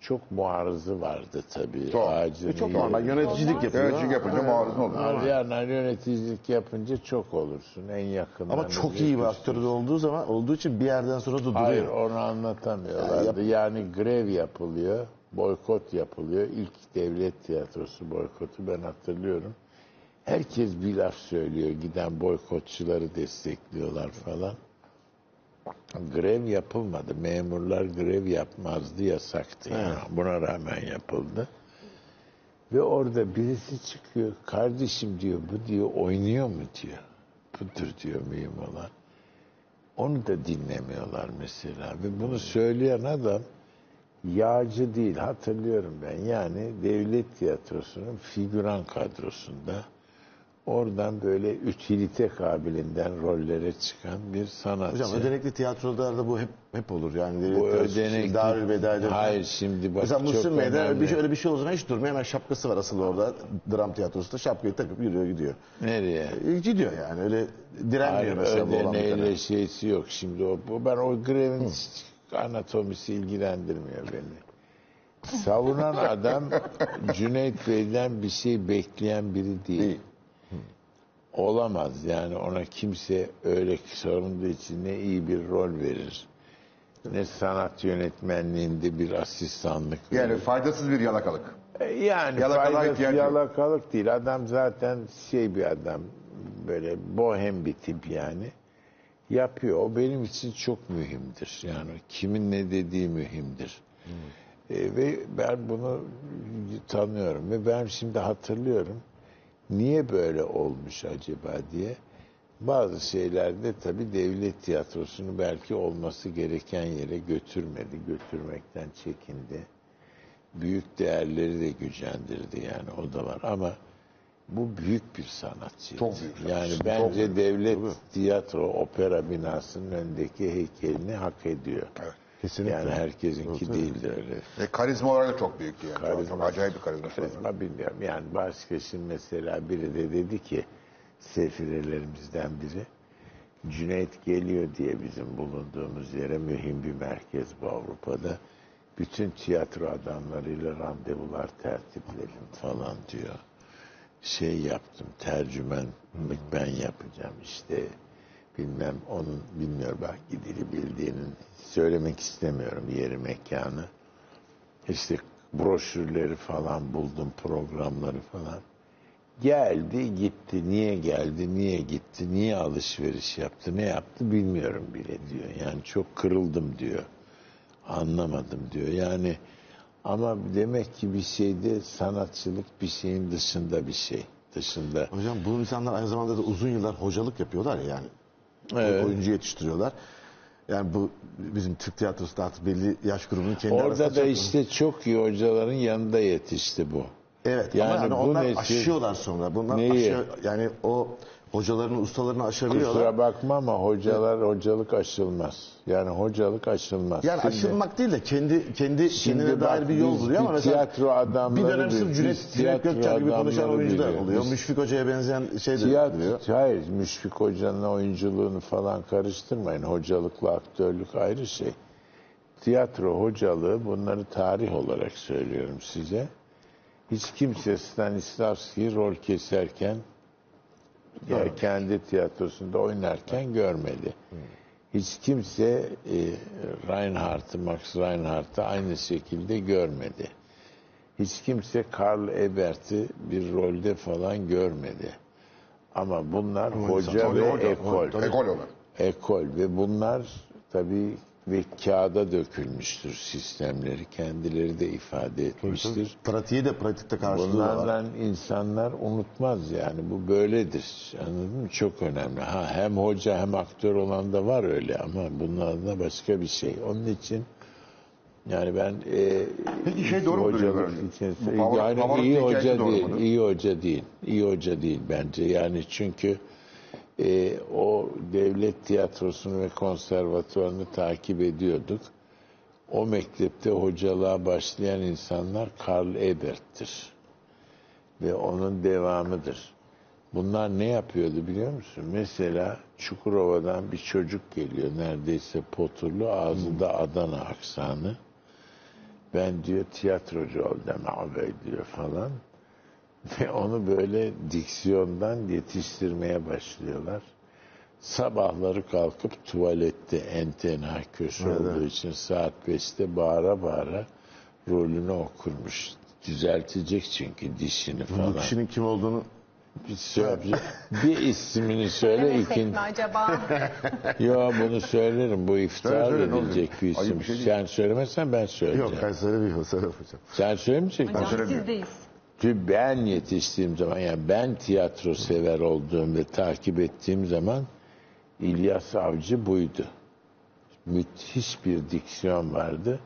çok muarızı vardı tabii. Çok. E, çok iyi- normal yöneticilik yapıyor. Yöneticilik yapınca muarızın olur. Yani yöneticilik yapınca çok olursun en yakın. Ama çok iyi bir aktör de olduğu zaman olduğu için bir yerden sonra da duruyor. Hayır onu anlatamıyorlardı. Yani grev yapılıyor, boykot yapılıyor. İlk devlet tiyatrosu boykotu ben hatırlıyorum. Herkes bir laf söylüyor. Giden boykotçuları destekliyorlar falan. Grev yapılmadı. Memurlar grev yapmazdı, yasaktı. Yani. Buna rağmen yapıldı. Ve orada birisi çıkıyor. Kardeşim diyor, bu diyor oynuyor mu diyor. Budur diyor mühim olan. Onu da dinlemiyorlar mesela. Ve bunu söyleyen adam yağcı değil. Hatırlıyorum ben. Yani devlet tiyatrosunun figüran kadrosunda oradan böyle ütilite kabilinden rollere çıkan bir sanatçı. Hocam ödenekli tiyatrolarda bu hep hep olur yani. bu ödenekli... Darülbedai'de. Hayır şimdi bak Mesela Muhsin Bey'de bir şey, öyle bir şey olduğu zaman hiç durmuyor. Hemen şapkası var asıl orada. Dram tiyatrosunda şapkayı takıp yürüyor gidiyor. Nereye? E, gidiyor yani öyle direnmiyor Hayır, mesela bir ödeneğiyle şeysi yok şimdi o. Ben o grevin anatomisi ilgilendirmiyor beni. Savunan adam Cüneyt Bey'den bir şey bekleyen biri değil. Olamaz yani ona kimse öyle sorunduğu için ne iyi bir rol verir. Ne sanat yönetmenliğinde bir asistanlık Yani verir. faydasız bir yalakalık. E, Yani Yalakalığa faydası yalakalık değil. Adam zaten şey bir adam. Böyle bohem bir tip yani. Yapıyor. O benim için çok mühimdir. Yani kimin ne dediği mühimdir. E, ve ben bunu tanıyorum. Ve ben şimdi hatırlıyorum. Niye böyle olmuş acaba diye. Bazı şeylerde tabii devlet tiyatrosunu belki olması gereken yere götürmedi. Götürmekten çekindi büyük değerleri de gücendirdi yani o da var ama bu büyük bir sanatçı. Çok büyük sanatçı. Yani Çok bence büyük. devlet tiyatro opera binasının önündeki heykelini hak ediyor. Evet. Kesinlikle. Yani herkesinki değildir öyle. E, karizma olarak da çok büyüktü yani. Çok, Karizma. çok acayip bir karizması var. Karizma bilmiyorum. Yani başka şimdi mesela biri de dedi ki sefirelerimizden biri Cüneyt geliyor diye bizim bulunduğumuz yere mühim bir merkez bu Avrupa'da. Bütün tiyatro adamlarıyla randevular tertipleyelim falan diyor. Şey yaptım. Tercümanlık ben yapacağım işte. Bilmem onun bilmiyorum belki dili bildiğinin söylemek istemiyorum yeri mekanı. İşte broşürleri falan buldum programları falan. Geldi gitti. Niye geldi? Niye gitti? Niye alışveriş yaptı? Ne yaptı bilmiyorum bile diyor. Yani çok kırıldım diyor. Anlamadım diyor. Yani ama demek ki bir şeyde sanatçılık bir şeyin dışında bir şey. Dışında. Hocam bu insanlar aynı zamanda da uzun yıllar hocalık yapıyorlar ya yani. Evet. Oyuncu yetiştiriyorlar. Yani bu bizim Türk tiyatrosu da artık belli yaş grubunun kendi Orada da işte çok iyi hocaların yanında yetişti bu. Evet Yani ama yani onlar nesil- aşıyorlar sonra. Bunlar Neyi? aşıyor, yani o hocalarını, ustalarını aşabiliyorlar. Kusura bakma ama hocalar hocalık aşılmaz. Yani hocalık aşılmaz. Yani Şimdi- aşılmak değil de kendi kendi Şimdi kendine dair bir yol buluyor ama mesela tiyatro adamları bir dönem sırf Cüneyt, Cüneyt Gökçer gibi konuşan adamları oyuncu da biliyoruz. oluyor. Biz- Müşfik Hoca'ya benzeyen şey de Tiyatro, oluyor. hayır Müşfik Hoca'nın oyunculuğunu falan karıştırmayın. Hocalıkla aktörlük ayrı şey. Tiyatro hocalığı bunları tarih olarak söylüyorum size. Hiç kimse Stanislavski'yi rol keserken ya kendi tiyatrosunda oynarken görmedi. Hiç kimse e, Reinhardt'ı, Max Reinhardt'ı aynı şekilde görmedi. Hiç kimse Karl Ebert'i bir rolde falan görmedi. Ama bunlar hoca Tabii ve hoca, ekol. Ekol olarak. Ekol ve bunlar tabii ve kağıda dökülmüştür sistemleri. Kendileri de ifade etmiştir. Pratiği de pratikte var. Bunlardan insanlar unutmaz yani bu böyledir. Anladın mı? Çok önemli. Ha hem hoca hem aktör olan da var öyle ama bunlar da başka bir şey. Onun için yani ben e, Peki şey doğru hocalık yani? için- Bu yani iyi hoca değil, iyi hoca değil, iyi hoca değil bence. Yani çünkü e, o devlet tiyatrosunu ve konservatuvarını takip ediyorduk. O mektepte hocalığa başlayan insanlar Karl Ebert'tir. Ve onun devamıdır. Bunlar ne yapıyordu biliyor musun? Mesela Çukurova'dan bir çocuk geliyor neredeyse poturlu ağzında Adana aksanı. Ben diyor tiyatrocu ol deme ağabey diyor falan. Ve onu böyle diksiyondan yetiştirmeye başlıyorlar. Sabahları kalkıp tuvalette en tenha köşe olduğu için saat 5'te bağıra bağıra rolünü okurmuş. Düzeltecek çünkü dişini Bu falan. kişinin kim olduğunu Bir, söyle, bir ismini söyle ikin. mi acaba? Yo bunu söylerim. Bu iftihar Söyle, edilecek olacak? bir isim. bir şey değil. Sen söylemezsen ben söyleyeceğim. yok ben söylemiyorum söyle hocam. Sen söylemeyecek misin? Hocam sizdeyiz. Çünkü ben yetiştiğim zaman yani ben tiyatro sever olduğum ve takip ettiğim zaman İlyas Avcı buydu. Müthiş bir diksiyon vardı.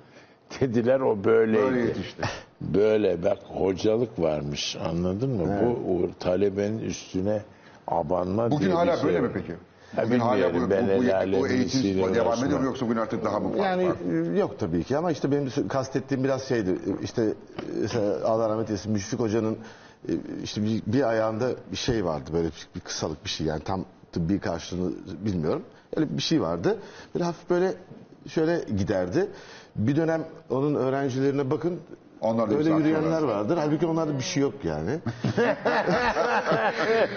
Dediler o böyleydi. Böyle yetişti. Böyle bak hocalık varmış anladın mı? Bu o talebenin üstüne abanma Bugün hala şey böyle mi peki? Ha, Bugün hala bu, bilmiyorum, ben bu, bu, bu eğitim devam ediyor mu yoksa bugün artık daha mı farklı? Yani var? e, yok tabii ki ama işte benim kastettiğim biraz şeydi. İşte e, Allah rahmet eylesin Müşfik Hoca'nın e, işte bir, bir ayağında bir şey vardı böyle bir, bir kısalık bir şey yani tam tıbbi karşılığını bilmiyorum. Öyle bir şey vardı. Böyle hafif böyle şöyle giderdi. Bir dönem onun öğrencilerine bakın Onlar da öyle yürüyenler vardır. Halbuki onlarda bir şey yok yani.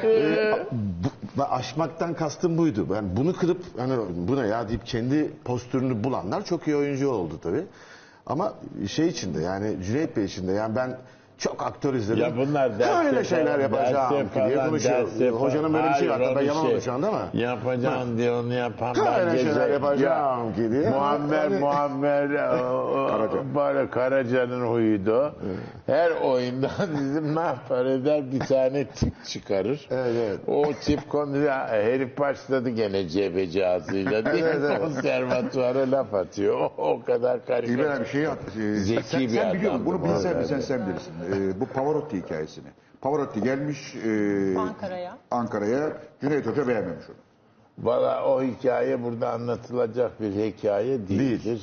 Ee, bu, aşmaktan kastım buydu. Ben bunu kırıp hani bu ne ya deyip kendi postürünü bulanlar çok iyi oyuncu oldu tabii. Ama şey içinde yani Cüneyt Bey içinde yani ben çok aktör izledim. Ya bunlar derse Böyle şeyler yapacağım ki diye konuşuyor. Hocanın böyle bir şey var. Ben yalan şey, şu anda ama. Yapacağım diye onu yapan Böyle şeyler yapacağım ki diye. Muammer Yani- Muammer böyle Karaca'nın huyuydu. o. Her oyunda bizim ne yapar eder bir tane tip çıkarır. Evet, evet. O tip konu herif başladı gene cebeci ağzıyla diye Evet, evet. konservatuvara laf atıyor. O, o kadar karikatür. İlber abi şeyi at. e, Zeki sen, bir sen biliyor musun? adamdı Bunu bu bilsen sen sen bilirsin. E, bu Pavarotti hikayesini. Pavarotti gelmiş e, Ankara'ya. Ankara'ya. Cüneyt Hoca beğenmemiş onu. Valla o hikaye burada anlatılacak bir hikaye değildir.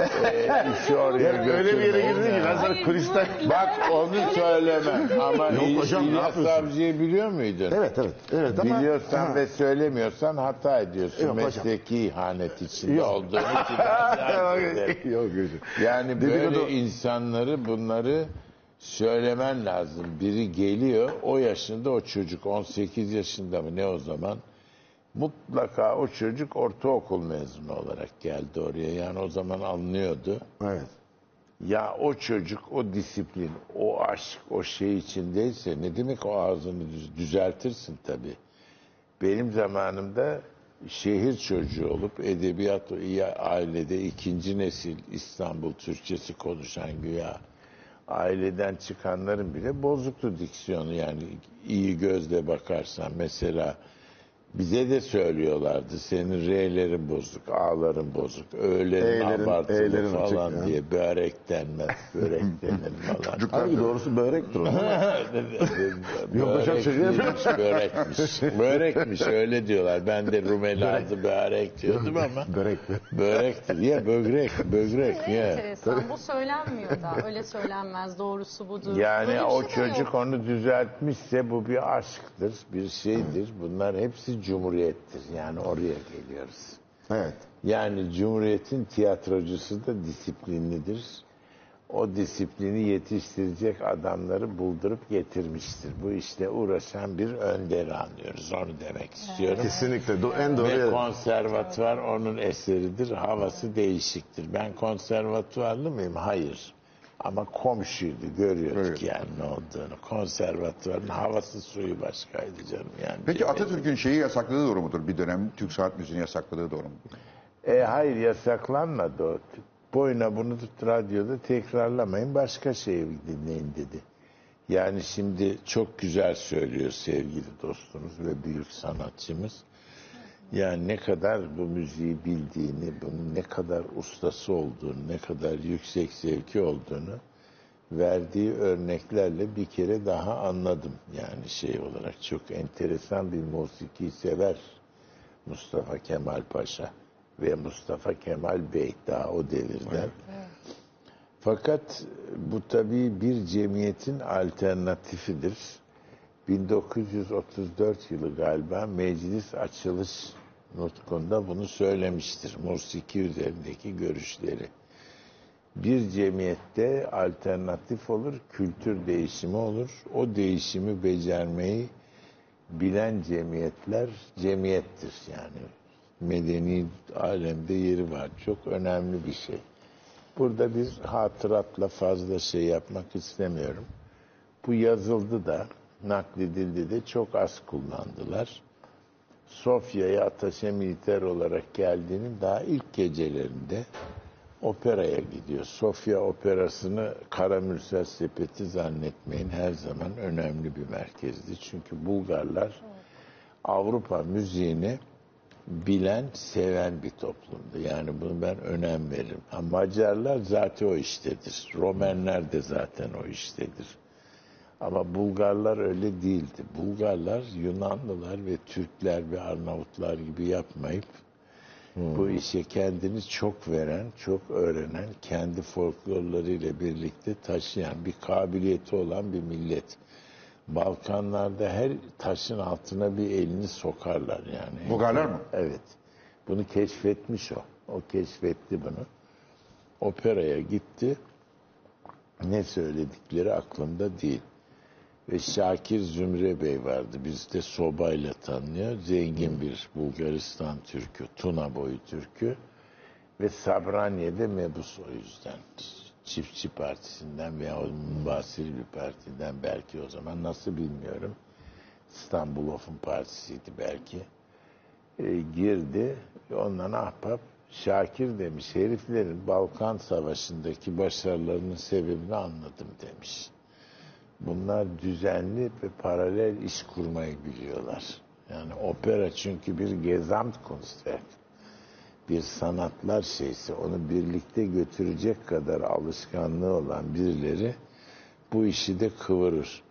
ee, işi oraya Yani öyle bir yere girdin ki sana kulisler... Bak onu söylemem ama Yok İl- hocam, ne İlyas? Avcı'yı biliyor muydun? Evet evet. evet ama... Biliyorsan Ha. ve söylemiyorsan hata ediyorsun. Yok hocam. Mesleki ihanet içinde Yok. olduğunu. Yok hocam. Yani Dedikodu- böyle insanları bunları söylemen lazım. Biri geliyor, o yaşında o çocuk 18 yaşında mı ne o zaman? Mutlaka o çocuk ortaokul mezunu olarak geldi oraya. Yani o zaman anlıyordu. Evet. Ya o çocuk o disiplin, o aşk, o şey içindeyse ne demek o ağzını düz- düzeltirsin tabii. Benim zamanımda şehir çocuğu olup edebiyat ailede ikinci nesil İstanbul Türkçesi konuşan güya aileden çıkanların bile bozuktu diksiyonu yani. İyi gözle bakarsan mesela bize de söylüyorlardı senin R'lerin bozuk, A'ların bozuk, Ö'lerin E'lerin- abartılı E'lerin açık falan ya. diye börek denmez, börek denir falan. Halbuki doğrusu börektir o. Börek şey değilmiş, börekmiş. Börekmiş öyle diyorlar. Ben de Rumeli adı börek diyordum ama Börek. börektir. Ya bögrek, bögrek Ne ya. enteresan. Bu söylenmiyor da. Öyle söylenmez. Doğrusu budur. Böyle Yani bir o şey de çocuk yok. onu düzeltmişse bu bir aşktır, bir şeydir. Bunlar hepsi cumhuriyettir. Yani oraya geliyoruz. Evet. Yani Cumhuriyet'in tiyatrocusu da disiplinlidir. O disiplini yetiştirecek adamları buldurup getirmiştir. Bu işte uğraşan bir önderi anlıyoruz. Onu demek istiyorum. Kesinlikle. Do- en doğru. Ve yer. konservatuvar onun eseridir. Havası değişiktir. Ben konservatuvarlı mıyım? Hayır. Ama komşuydu. Görüyorduk Evet. yani ne olduğunu. Konservatuvarın havası suyu başkaydı canım. Yani Peki Atatürk'ün şeyi yasakladığı doğru mudur? Bir dönem Türk sanat müziğini yasakladığı doğru mudur? E hayır yasaklanmadı o. Boyuna bunu tut radyoda tekrarlamayın başka şey dinleyin dedi. Yani şimdi çok güzel söylüyor sevgili dostumuz ve büyük sanatçımız. Yani ne kadar bu müziği bildiğini, bunun ne kadar ustası olduğunu, ne kadar yüksek zevki olduğunu verdiği örneklerle bir kere daha anladım. Yani şey olarak çok enteresan bir musiki sever Mustafa Kemal Paşa ve Mustafa Kemal Bey daha o devirden. Fakat bu tabii bir cemiyetin alternatifidir. 1934 yılı galiba meclis açılış nutkunda bunu söylemiştir. Musiki üzerindeki görüşleri. Bir cemiyette alternatif olur, kültür değişimi olur. O değişimi becermeyi bilen cemiyetler cemiyettir yani. Medeni alemde yeri var. Çok önemli bir şey. Burada bir hatıratla fazla şey yapmak istemiyorum. Bu yazıldı da, nakledildi de çok az kullandılar. Sofya'ya Ataşe Militer olarak geldiğinin daha ilk gecelerinde operaya gidiyor. Sofya operasını Kara Mürsel Sepeti zannetmeyin her zaman önemli bir merkezdi. Çünkü Bulgarlar Avrupa müziğini bilen, seven bir toplumdu. Yani bunu ben önem veririm. Ha, Macarlar zaten o iştedir. Romenler de zaten o iştedir. Ama Bulgarlar öyle değildi. Bulgarlar Yunanlılar ve Türkler ve Arnavutlar gibi yapmayıp bu işe kendini çok veren, çok öğrenen, kendi folklorlarıyla birlikte taşıyan bir kabiliyeti olan bir millet. Balkanlarda her taşın altına bir elini sokarlar yani. Bulgarlar mı? Evet. Bunu keşfetmiş o. O keşfetti bunu. Operaya gitti. Ne söyledikleri aklımda değil. Ve Şakir Zümre Bey vardı. Bizde sobayla tanınıyor. Zengin bir Bulgaristan Türkü, Tuna boyu Türkü. Ve Sabraniye'de mebus o yüzden. Çiftçi Partisi'nden veya o mübasir bir partiden belki o zaman nasıl bilmiyorum. İstanbul Of'un partisiydi belki. E, girdi. Ondan ahbap Şakir demiş heriflerin Balkan Savaşı'ndaki başarılarının sebebini anladım demiş. Bunlar düzenli ve paralel iş kurmayı biliyorlar. Yani opera çünkü bir Gesamtkunstwerk. Bir sanatlar şeysi. Onu birlikte götürecek kadar alışkanlığı olan birileri bu işi de kıvırır.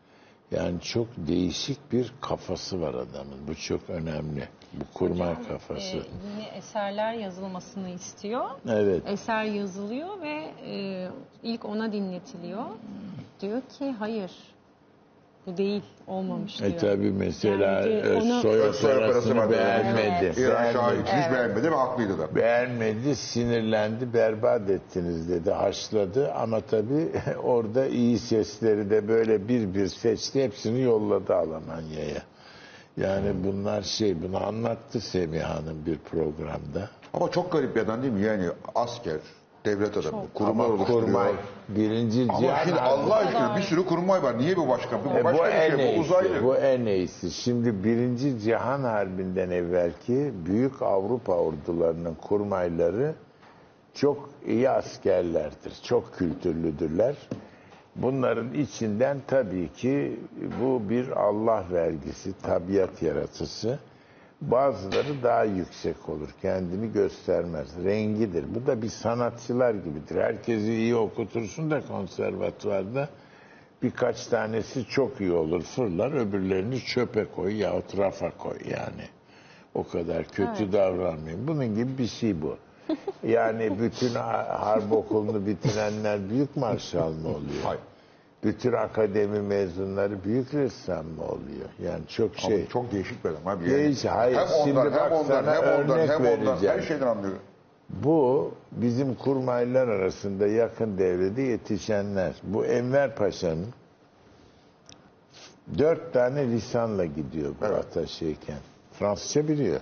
Yani çok değişik bir kafası var adamın. Bu çok önemli. Bu kurmay kafası. Ee, yine eserler yazılmasını istiyor. Evet. Eser yazılıyor ve e, ilk ona dinletiliyor. Diyor ki hayır Bu değil. Olmamış E diyor. tabi mesela Yani e, onu- soy Soy operasını vardı. beğenmedi. İran Şahı Beğenmedi. hiç beğenmedi ve haklıydı da. Beğenmedi, sinirlendi, berbat ettiniz dedi, haşladı. Ama tabii orada iyi sesleri de böyle bir bir seçti, hepsini yolladı Almanya'ya. Yani bunlar şey, bunu anlattı Semiha Hanım bir programda. Ama çok garip bir adam değil mi? Yani asker, devlet adamı, kurmay Ama oluşturuyor. kurmay, birinci Ama Cihan şimdi Allah aşkına bir sürü kurmay var. Niye bu başka? Bu E, başka bu bir en şey. Bu iyisi, uzaylı. bu en iyisi. Şimdi Birinci Cihan Harbi'nden evvelki büyük Avrupa ordularının kurmayları çok iyi askerlerdir, çok kültürlüdürler. Bunların içinden tabii ki bu bir Allah vergisi, tabiat yaratısı. Bazıları daha yüksek olur, kendini göstermez, rengidir. Bu da bir sanatçılar gibidir. Herkesi iyi okutursun da konservatuvarda birkaç tanesi çok iyi olur, fırlar, öbürlerini çöpe koy yahut rafa koy yani. O kadar kötü davranmayın. Bunun gibi bir şey bu. Yani bütün ha- harp okulunu bitirenler büyük marşal mı oluyor? Hayır. Bütün akademi mezunları büyük ressam mı oluyor? Yani çok Ama şey. çok değişik bir adam abi. Değişik, hayır. Hem Şimdi ondan, bak hem ondan, sana hem ondan, örnek hem ondan, vereceğim. her şeyden anlıyor. Bu bizim kurmaylar arasında yakın devrede yetişenler. Bu Enver Paşa'nın dört tane lisanla gidiyor bu Evet. ataşeyken. Fransızca biliyor.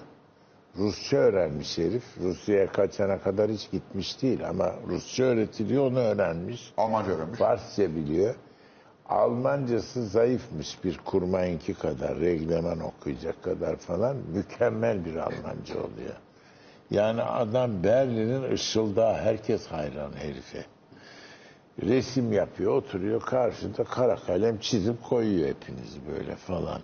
Rusça öğrenmiş herif. Rusya'ya kaçana kadar hiç gitmiş değil ama Rusça öğretiliyor onu öğrenmiş. Almanca öğrenmiş. Farsça biliyor. Almancası zayıfmış bir kurmayınki kadar, regleman okuyacak kadar falan. Mükemmel bir Almanca oluyor. Yani adam Berlin'in ışıldağı herkes hayran herife. Resim yapıyor, oturuyor karşında kara kalem çizip koyuyor hepinizi böyle falan.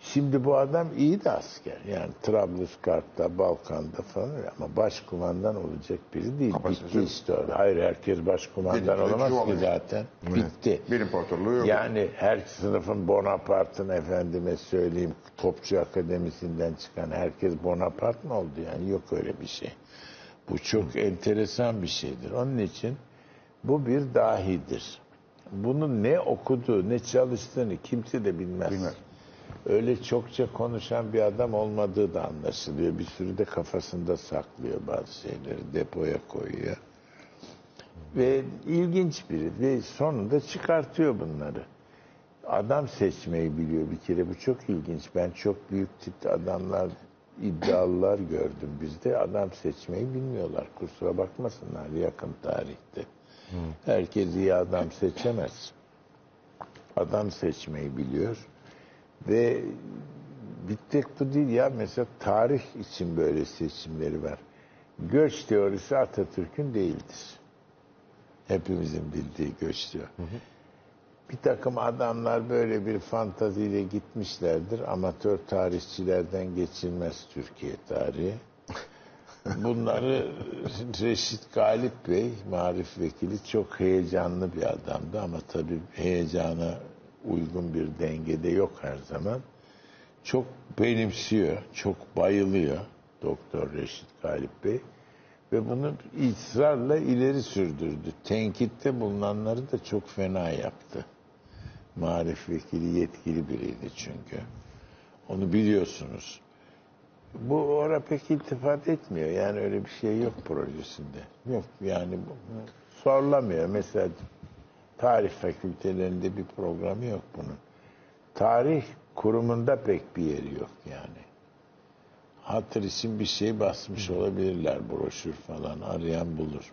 Şimdi bu adam iyi de asker. Yani Trablusgarp'ta, Balkan'da falan öyle. ama başkumandan olacak biri değil. Kapasitesi Bitti orada. Hayır herkes başkumandan olamaz ki zaten. Bitti. Bir imparatorluğu yok. Yani her sınıfın Bonaparte'ın efendime söyleyeyim Topçu Akademisi'nden çıkan herkes Bonaparte mı oldu yani yok öyle bir şey. Bu çok enteresan bir şeydir. Onun için bu bir dahidir. Bunun ne okuduğu, ne çalıştığını kimse de bilmez. Bilmez. Öyle çokça konuşan bir adam olmadığı da anlaşılıyor. Bir sürü de kafasında saklıyor bazı şeyleri, depoya koyuyor. Ve ilginç biri ve sonunda çıkartıyor bunları. Adam seçmeyi biliyor bir kere. Bu çok ilginç. Ben çok büyük tipte adamlar, iddialılar gördüm bizde. Adam seçmeyi bilmiyorlar. Kusura bakmasınlar yakın tarihte. Herkes iyi adam seçemez. Adam seçmeyi biliyor. Ve bir tek bu değil ya. Mesela tarih için böyle seçimleri var. Göç teorisi Atatürk'ün değildir. Hepimizin bildiği göç diyor. Bir takım adamlar böyle bir fantaziyle gitmişlerdir. Amatör tarihçilerden geçilmez Türkiye tarihi. Bunları Reşit Galip Bey, marif vekili çok heyecanlı bir adamdı ama tabii heyecana uygun bir dengede yok her zaman. Çok benimsiyor, çok bayılıyor Doktor Reşit Galip Bey ve bunu ısrarla ileri sürdürdü. Tenkitte bulunanları da çok fena yaptı. Marif vekili yetkili biriydi çünkü. Onu biliyorsunuz. Bu ora pek iltifat etmiyor. Yani öyle bir şey yok projesinde. Yok yani sorulamıyor. Mesela tarih fakültelerinde bir programı yok bunun. Tarih kurumunda pek bir yeri yok yani. Hatır için bir şey basmış olabilirler broşür falan arayan bulur.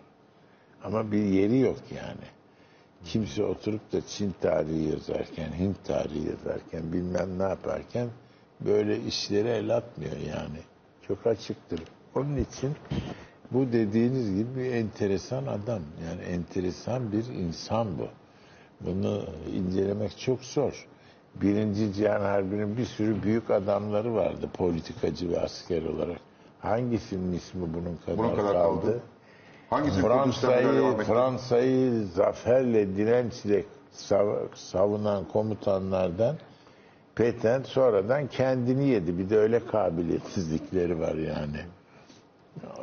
Ama bir yeri yok yani. Kimse oturup da Çin tarihi yazarken, Hint tarihi yazarken, bilmem ne yaparken böyle işlere el atmıyor yani. Çok açıktır. Onun için bu dediğiniz gibi bir enteresan adam. Yani enteresan bir insan bu. Bunu incelemek çok zor. Birinci Cihan Harbi'nin bir sürü büyük adamları vardı politikacı ve asker olarak. Hangisinin ismi bunun kadar, Bunun kadar kaldı? kaldı. Hangisi Fransa'yı? Fransa'yı zaferle dirençle sav- savunan komutanlardan Peten sonradan kendini yedi. Bir de öyle kabiliyetsizlikleri var yani.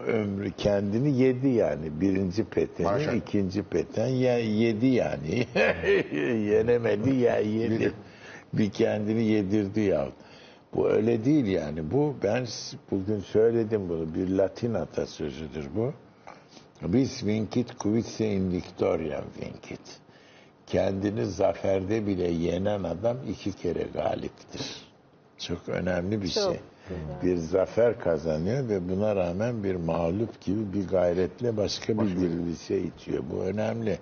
Ömrü kendini yedi yani. Birinci Peten'i, Maşallah. ikinci Peten ya, yedi yani. Yenemedi ya yedi. Bir kendini yedirdi ya. Bu öyle değil yani. Bu ben bugün söyledim bunu. Bir Latin atasözüdür bu. Bis vincit quidse in victoriam vincit. Kendini zaferde bile yenen adam iki kere galiptir. Çok önemli bir Çok şey. Bir zafer kazanıyor ve buna rağmen bir mağlup gibi bir gayretle başka bir dirilişe itiyor. Bu önemli.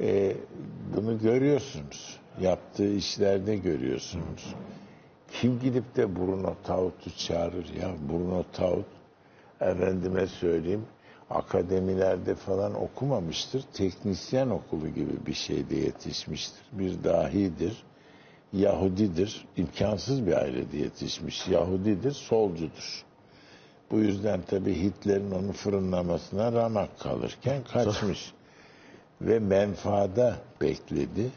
Ee, bunu görüyorsunuz. Yaptığı işlerde görüyorsunuz. Kim gidip de Bruno Taut'u çağırır ya? Bruno Taut efendime söyleyeyim akademilerde falan okumamıştır. Teknisyen okulu gibi bir şeyde yetişmiştir. Bir dahidir. Yahudidir. imkansız bir ailede yetişmiş. Yahudidir, solcudur. Bu yüzden tabii Hitler'in onu fırınlamasına ramak kalırken kaçmış. Ve menfaada bekledi.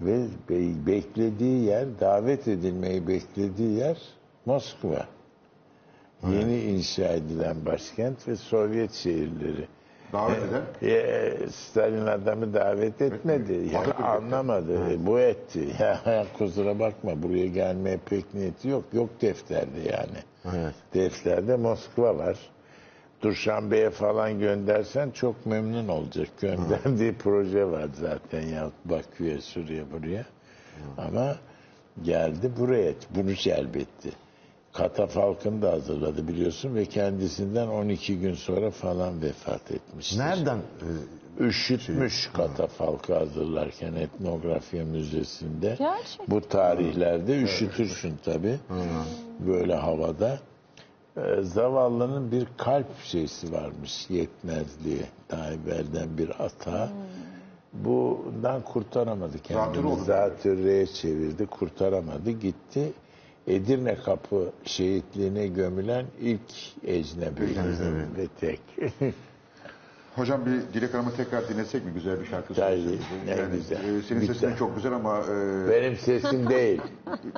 Ve be- beklediği yer, davet edilmeyi beklediği yer Moskova. Yeni inşa edilen başkent ve Sovyet şehirleri. Davet eden E, Stalin adamı davet etmedi. Ya, etti. anlamadı. E, Bu etti. Ya, kusura bakma buraya gelmeye pek niyeti yok. Yok defterde yani. Evet. Defterde Moskova var. Duşanbe'ye falan göndersen çok memnun olacak. Gönderdiği proje var zaten ya Bakü'ye, Suriye buraya. Ama geldi buraya. Bunu celbetti. Katafalkını da hazırladı biliyorsun ve kendisinden 12 gün sonra falan vefat etmiştir. Nereden? e, Üşütmüş katafalkı hazırlarken etnografya müzesinde. Gerçekten. Bu tarihlerde üşütürsün tabi. Böyle havada. Ee, zavallının bir kalp şeysi varmış yetmezliği. Daha evvelden bir ata. Bundan kurtaramadı kendini. Zatürreye çevirdi. Kurtaramadı. Gitti. Edirne Kapı şehitliğine gömülen ilk ecnebi ve tek. Hocam bir Dilek Hanım'ı tekrar dinlesek mi? Güzel bir şarkı Tabii, söyleseniz. ne Yani, güzel. e, senin Güzel. sesin çok güzel ama e, Benim sesim değil.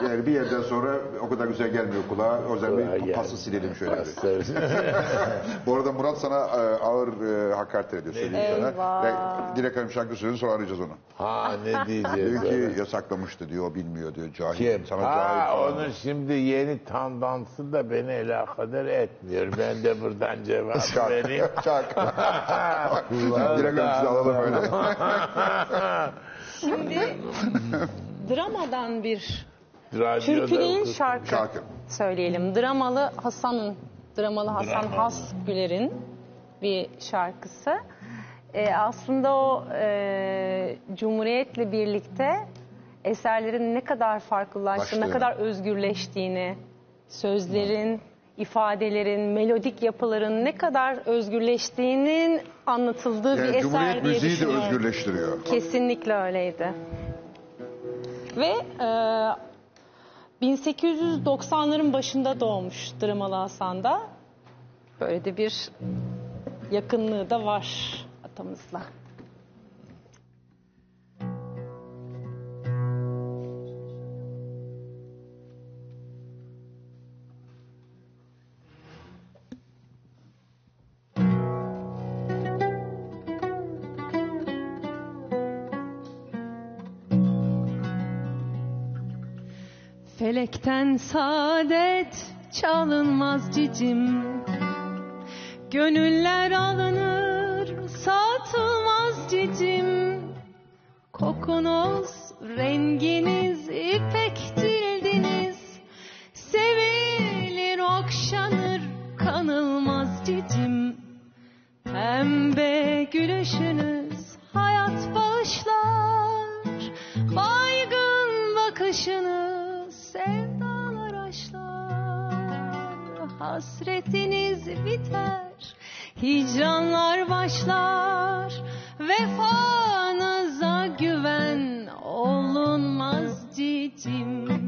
yani bir yerden sonra o kadar güzel gelmiyor kulağa. O yüzden Kulağa bir gelmiyor. pası silelim şöyle. bir. Bu arada Murat sana e, ağır e, hakaret ediyor. Söyleyeyim sana. Eyvah. Ve Dilek Hanım şarkı söyledi sonra arayacağız onu. ha ne diyeceğiz? Diyor ona? ki yasaklamıştı diyor, o bilmiyor diyor, cahil. Kim? Sana Ha, cahil falan. onun şimdi yeni tandansı da beni alakadar etmiyor. Ben de buradan cevap vereyim. çak. Hanım sizi alalım öyle. Şimdi dramadan bir Radyoda okut- şarkı, Şarkı. söyleyelim. Dramalı Hasan'ın, dramalı Hasan Dramalı. Hasgüler'in bir şarkısı. Ee, aslında o e, Cumhuriyet'le birlikte eserlerin ne kadar farklılaştığını, ne kadar özgürleştiğini, sözlerin, ifadelerin, melodik yapıların ne kadar özgürleştiğinin anlatıldığı bir Yani eser Cumhuriyet diye müziği de düşünüyorum. özgürleştiriyor. Kesinlikle öyleydi. Ve e, 1890'ların başında doğmuş Dramalı Hasan'da. Böyle de bir yakınlığı da var atamızla. Felekten saadet çalınmaz cicim. Gönüller alınır satılmaz cicim. Kokunuz, renginiz, ipek cildiniz. Sevilir, okşanır, kanılmaz cicim. Pembe gülüşünüz hayat bağışlar. Baygın bakışınız sevdalar aşlar. Hasretiniz biter hicranlar başlar. Vefanıza güven olunmaz cicim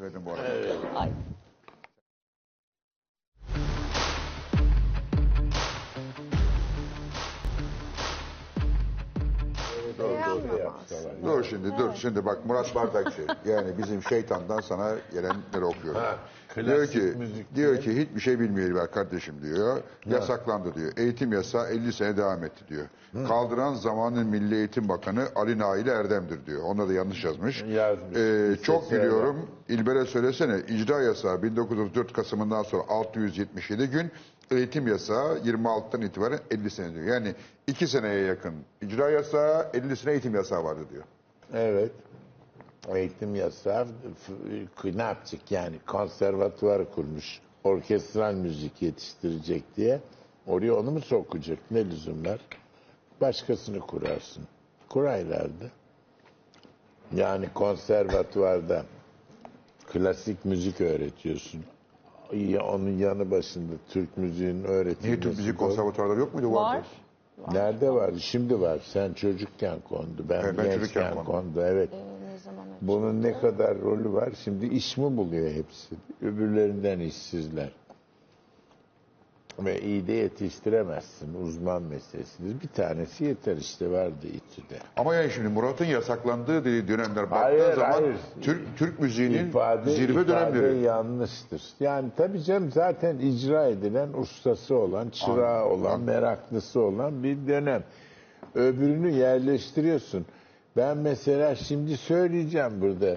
verdim bu arada. Ay. Dur şimdi dur şimdi bak Murat Bardakçı yani bizim şeytandan sana gelenleri okuyorum. Ha, diyor klasik ki müzik diyor ki hiçbir şey bilmeyelim kardeşim diyor. Yasaklandı diyor. Eğitim yasağı 50 sene devam etti diyor. Kaldıran zamanın Milli Eğitim Bakanı Ali Naili Erdem'dir diyor. Ona da yanlış yazmış. Yazmış. Ee, çok biliyorum. İlber'e söylesene icra yasağı 1934 Kasım'ından sonra 677 gün eğitim yasağı 26'dan itibaren 50 sene diyor. Yani 2 seneye yakın icra yasağı 50 sene eğitim yasağı vardı diyor. Evet. Eğitim yasağı ne yapacak yani konservatuvar kurmuş. Orkestral müzik yetiştirecek diye. Oraya onu mu sokacak? Ne lüzum var? Başkasını kurarsın. Kuraylardı. Yani konservatuvarda klasik müzik öğretiyorsun. Ya onun yanı başında Türk müziğinin öğretilmesi. Niye Türk müzik konservatuarları yok muydu? Var. Vardı. Nerede var? Şimdi var. Sen çocukken kondu. Ben, Evet, ben çocukken gençken kondu. kondu. Evet. Önce? Bunun ne kadar rolü var? Şimdi iş mi buluyor hepsi? Öbürlerinden işsizler. Ve iyi de yetiştiremezsin. Uzman meselesidir. Bir tanesi yeter işte vardı İTÜ'de. Ama yani şimdi Murat'ın yasaklandığı dönemler baktığı Hayır, zaman hayır. Türk Türk müziğinin İfade, zirve ifade dönemleri. yanlıştır. Yani tabii canım zaten icra edilen ustası olan, çırağı Anladım, olan, meraklısı olan bir dönem. Öbürünü yerleştiriyorsun. Ben mesela şimdi söyleyeceğim burada.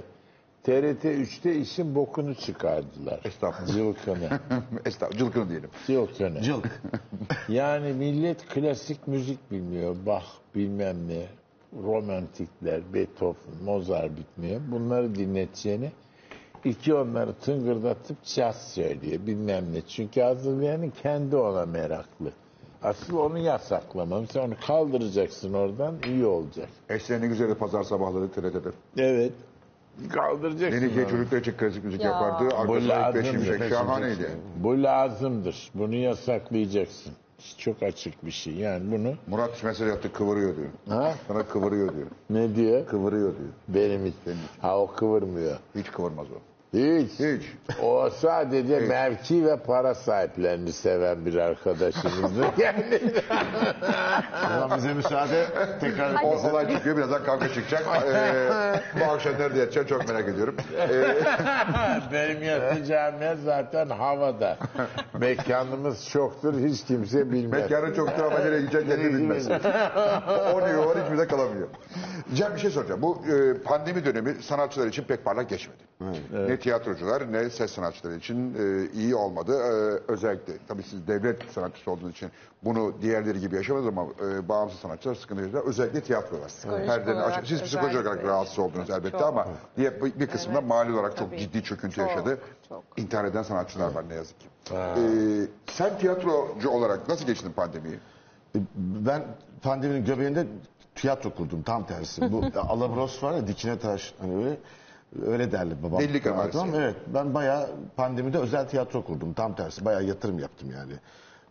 TRT 3'te işin bokunu çıkardılar. Estağfurullah. Cılkını. Estağfurullah, cılkını diyelim. Cılkını. Cılk. Yani millet klasik müzik bilmiyor. Bach bilmem ne. Romantikler, Beethoven, Mozart bitmiyor. Bunları dinleteceğini iki onları tıngırdatıp caz söylüyor bilmem ne. Çünkü hazırlayanın kendi ona meraklı. Asıl onu yasaklaman. Sen onu kaldıracaksın oradan iyi olacak. Eskiden ne güzeldi pazar sabahları TRT'de. Evet. Kaldıracaksın Yenike onu. çocuklar için klasik müzik Ya. yapardı. Bu Arkasına İlk Beş lazımdır. Şimşek şahaneydi. Bu lazımdır. Bunu yasaklayacaksın. Çok açık bir şey. Yani bunu Murat mesela yaptı kıvırıyor diyor. ha? Sana kıvırıyor diyor. ne diyor? Kıvırıyor diyor. Benim için. Ha o kıvırmıyor. Hiç kıvırmaz o. Hiç. Hiç. O sadece mevki ve para sahiplerini seven bir arkadaşımızdı. Yani zaman bize müsaade tekrar O olay çıkıyor. Birazdan kavga çıkacak. Ee, bu akşam nerede yatacaksın çok merak ediyorum. Ee, benim yatacağım yer zaten havada. Mekanımız çoktur hiç kimse bilmez. mekanı çoktur ama nereye gideceksin kendi bilmez. o diyor var hiçbir de kalamıyor. Cem bir şey soracağım. Bu e, pandemi dönemi sanatçılar için pek parlak geçmedi. Ne tiyatrocular ne ses sanatçıları için e, iyi olmadı. E, özellikle tabii siz devlet sanatçısı olduğunuz için bunu diğerleri gibi yaşamaz ama e, bağımsız sanatçılar sıkıntı yaşadılar. Özellikle tiyatrolar. Psikolojik Perdenin olarak açık. Siz psikolojik olarak özellikle. rahatsız oldunuz elbette Çok. ama diye bir, bir kısmında Evet. mali olarak çok Tabii. ciddi çöküntü Çok, yaşadı. çok. İntihar eden sanatçılar var ne yazık ki. E, sen tiyatrocu olarak nasıl geçtin pandemiyi? Ben pandeminin göbeğinde tiyatro kurdum tam tersi. Bu alabros var ya dikine taş hani öyle öyle derli babam. Delilik Tamam, ameliyatı. tamam, evet ben bayağı pandemide özel tiyatro kurdum tam tersi. Bayağı yatırım yaptım yani.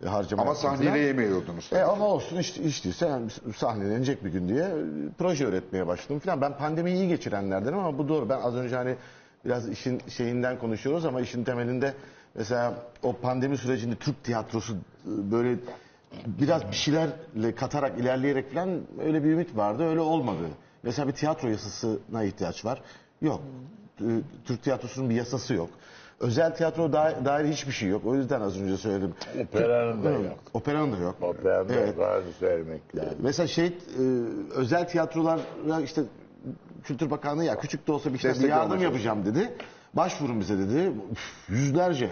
E, harcama Ama yaptım sahneye falan. yemiyordunuz. E ama olsun işte, işte sen sahnelenecek bir gün diye e, proje üretmeye başladım falan. Ben pandemiyi iyi geçirenlerdenim ama bu doğru. Ben az önce hani biraz işin şeyinden konuşuyoruz ama işin temelinde mesela o pandemi sürecinde Türk tiyatrosu e, böyle biraz bir şeylerle katarak ilerleyerek falan öyle bir ümit vardı. Öyle olmadı. Mesela bir tiyatro yasasına ihtiyaç var. Yok. E, Türk tiyatrosunun bir yasası yok. Özel tiyatro dair, dair hiçbir şey yok. O yüzden az önce söyledim. Operanın da Hı, yok. Operanın da yok. Operanın da Evet. yok. Onu söylemek lazım. Mesela şey e, özel tiyatrolara işte Kültür Bakanlığı ya küçük de olsa bir, işte bir Destek yardım almaya yapacağım dedi. Başvurun bize dedi. Üf, yüzlerce.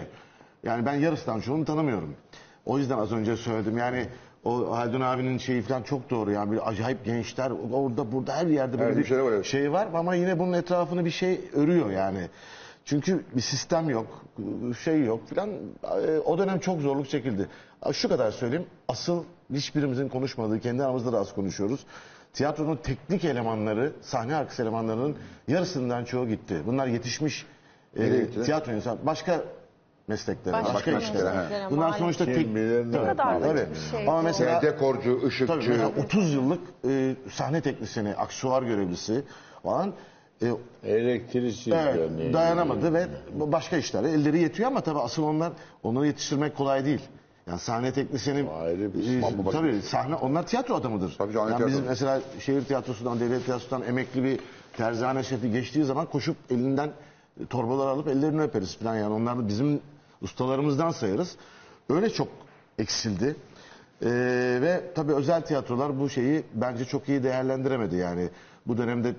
Yani ben yarısından çoğunu tanımıyorum. O yüzden az önce söyledim. Yani o Haldun abinin şeyi falan çok doğru yani bir acayip gençler orada burada her yerde böyle Evet, bir şeyler var, evet. şey var ama yine bunun etrafını bir şey örüyor yani. Çünkü bir sistem yok, şey yok filan. E, O dönem çok zorluk çekildi. Şu kadar söyleyeyim. Asıl hiçbirimizin konuşmadığı, kendi aramızda da az konuşuyoruz. Tiyatronun teknik elemanları, sahne arkası elemanlarının yarısından çoğu gitti. Bunlar yetişmiş e, tiyatro insan. Başka mesleklere, Başka başka, işlere. mesleklere, Bunlar maalesef. sonuçta Kim tek... bilir ne Tabii, kadar da bir şey Ama mesela dekorcu, Tabii ışıkçı. mesela 30 yıllık e, sahne teknisyeni, aksuar görevlisi falan e, Elektrikçi. evet, yani. dayanamadı ve başka işlere elleri yetiyor ama tabii asıl onlar onları yetiştirmek kolay değil. Yani sahne teknisyeni Ayrı bir e, bambaşka tabii sahne onlar tiyatro adamıdır. Tabii canım, yani tiyatro. bizim mesela şehir tiyatrosundan, devlet tiyatrosundan emekli bir terzane şefi geçtiği zaman koşup elinden torbalar alıp ellerini öperiz falan yani onlar da bizim ustalarımızdan sayarız. Öyle çok eksildi. Ee, ve tabii özel tiyatrolar bu şeyi bence çok iyi değerlendiremedi yani. Bu dönemde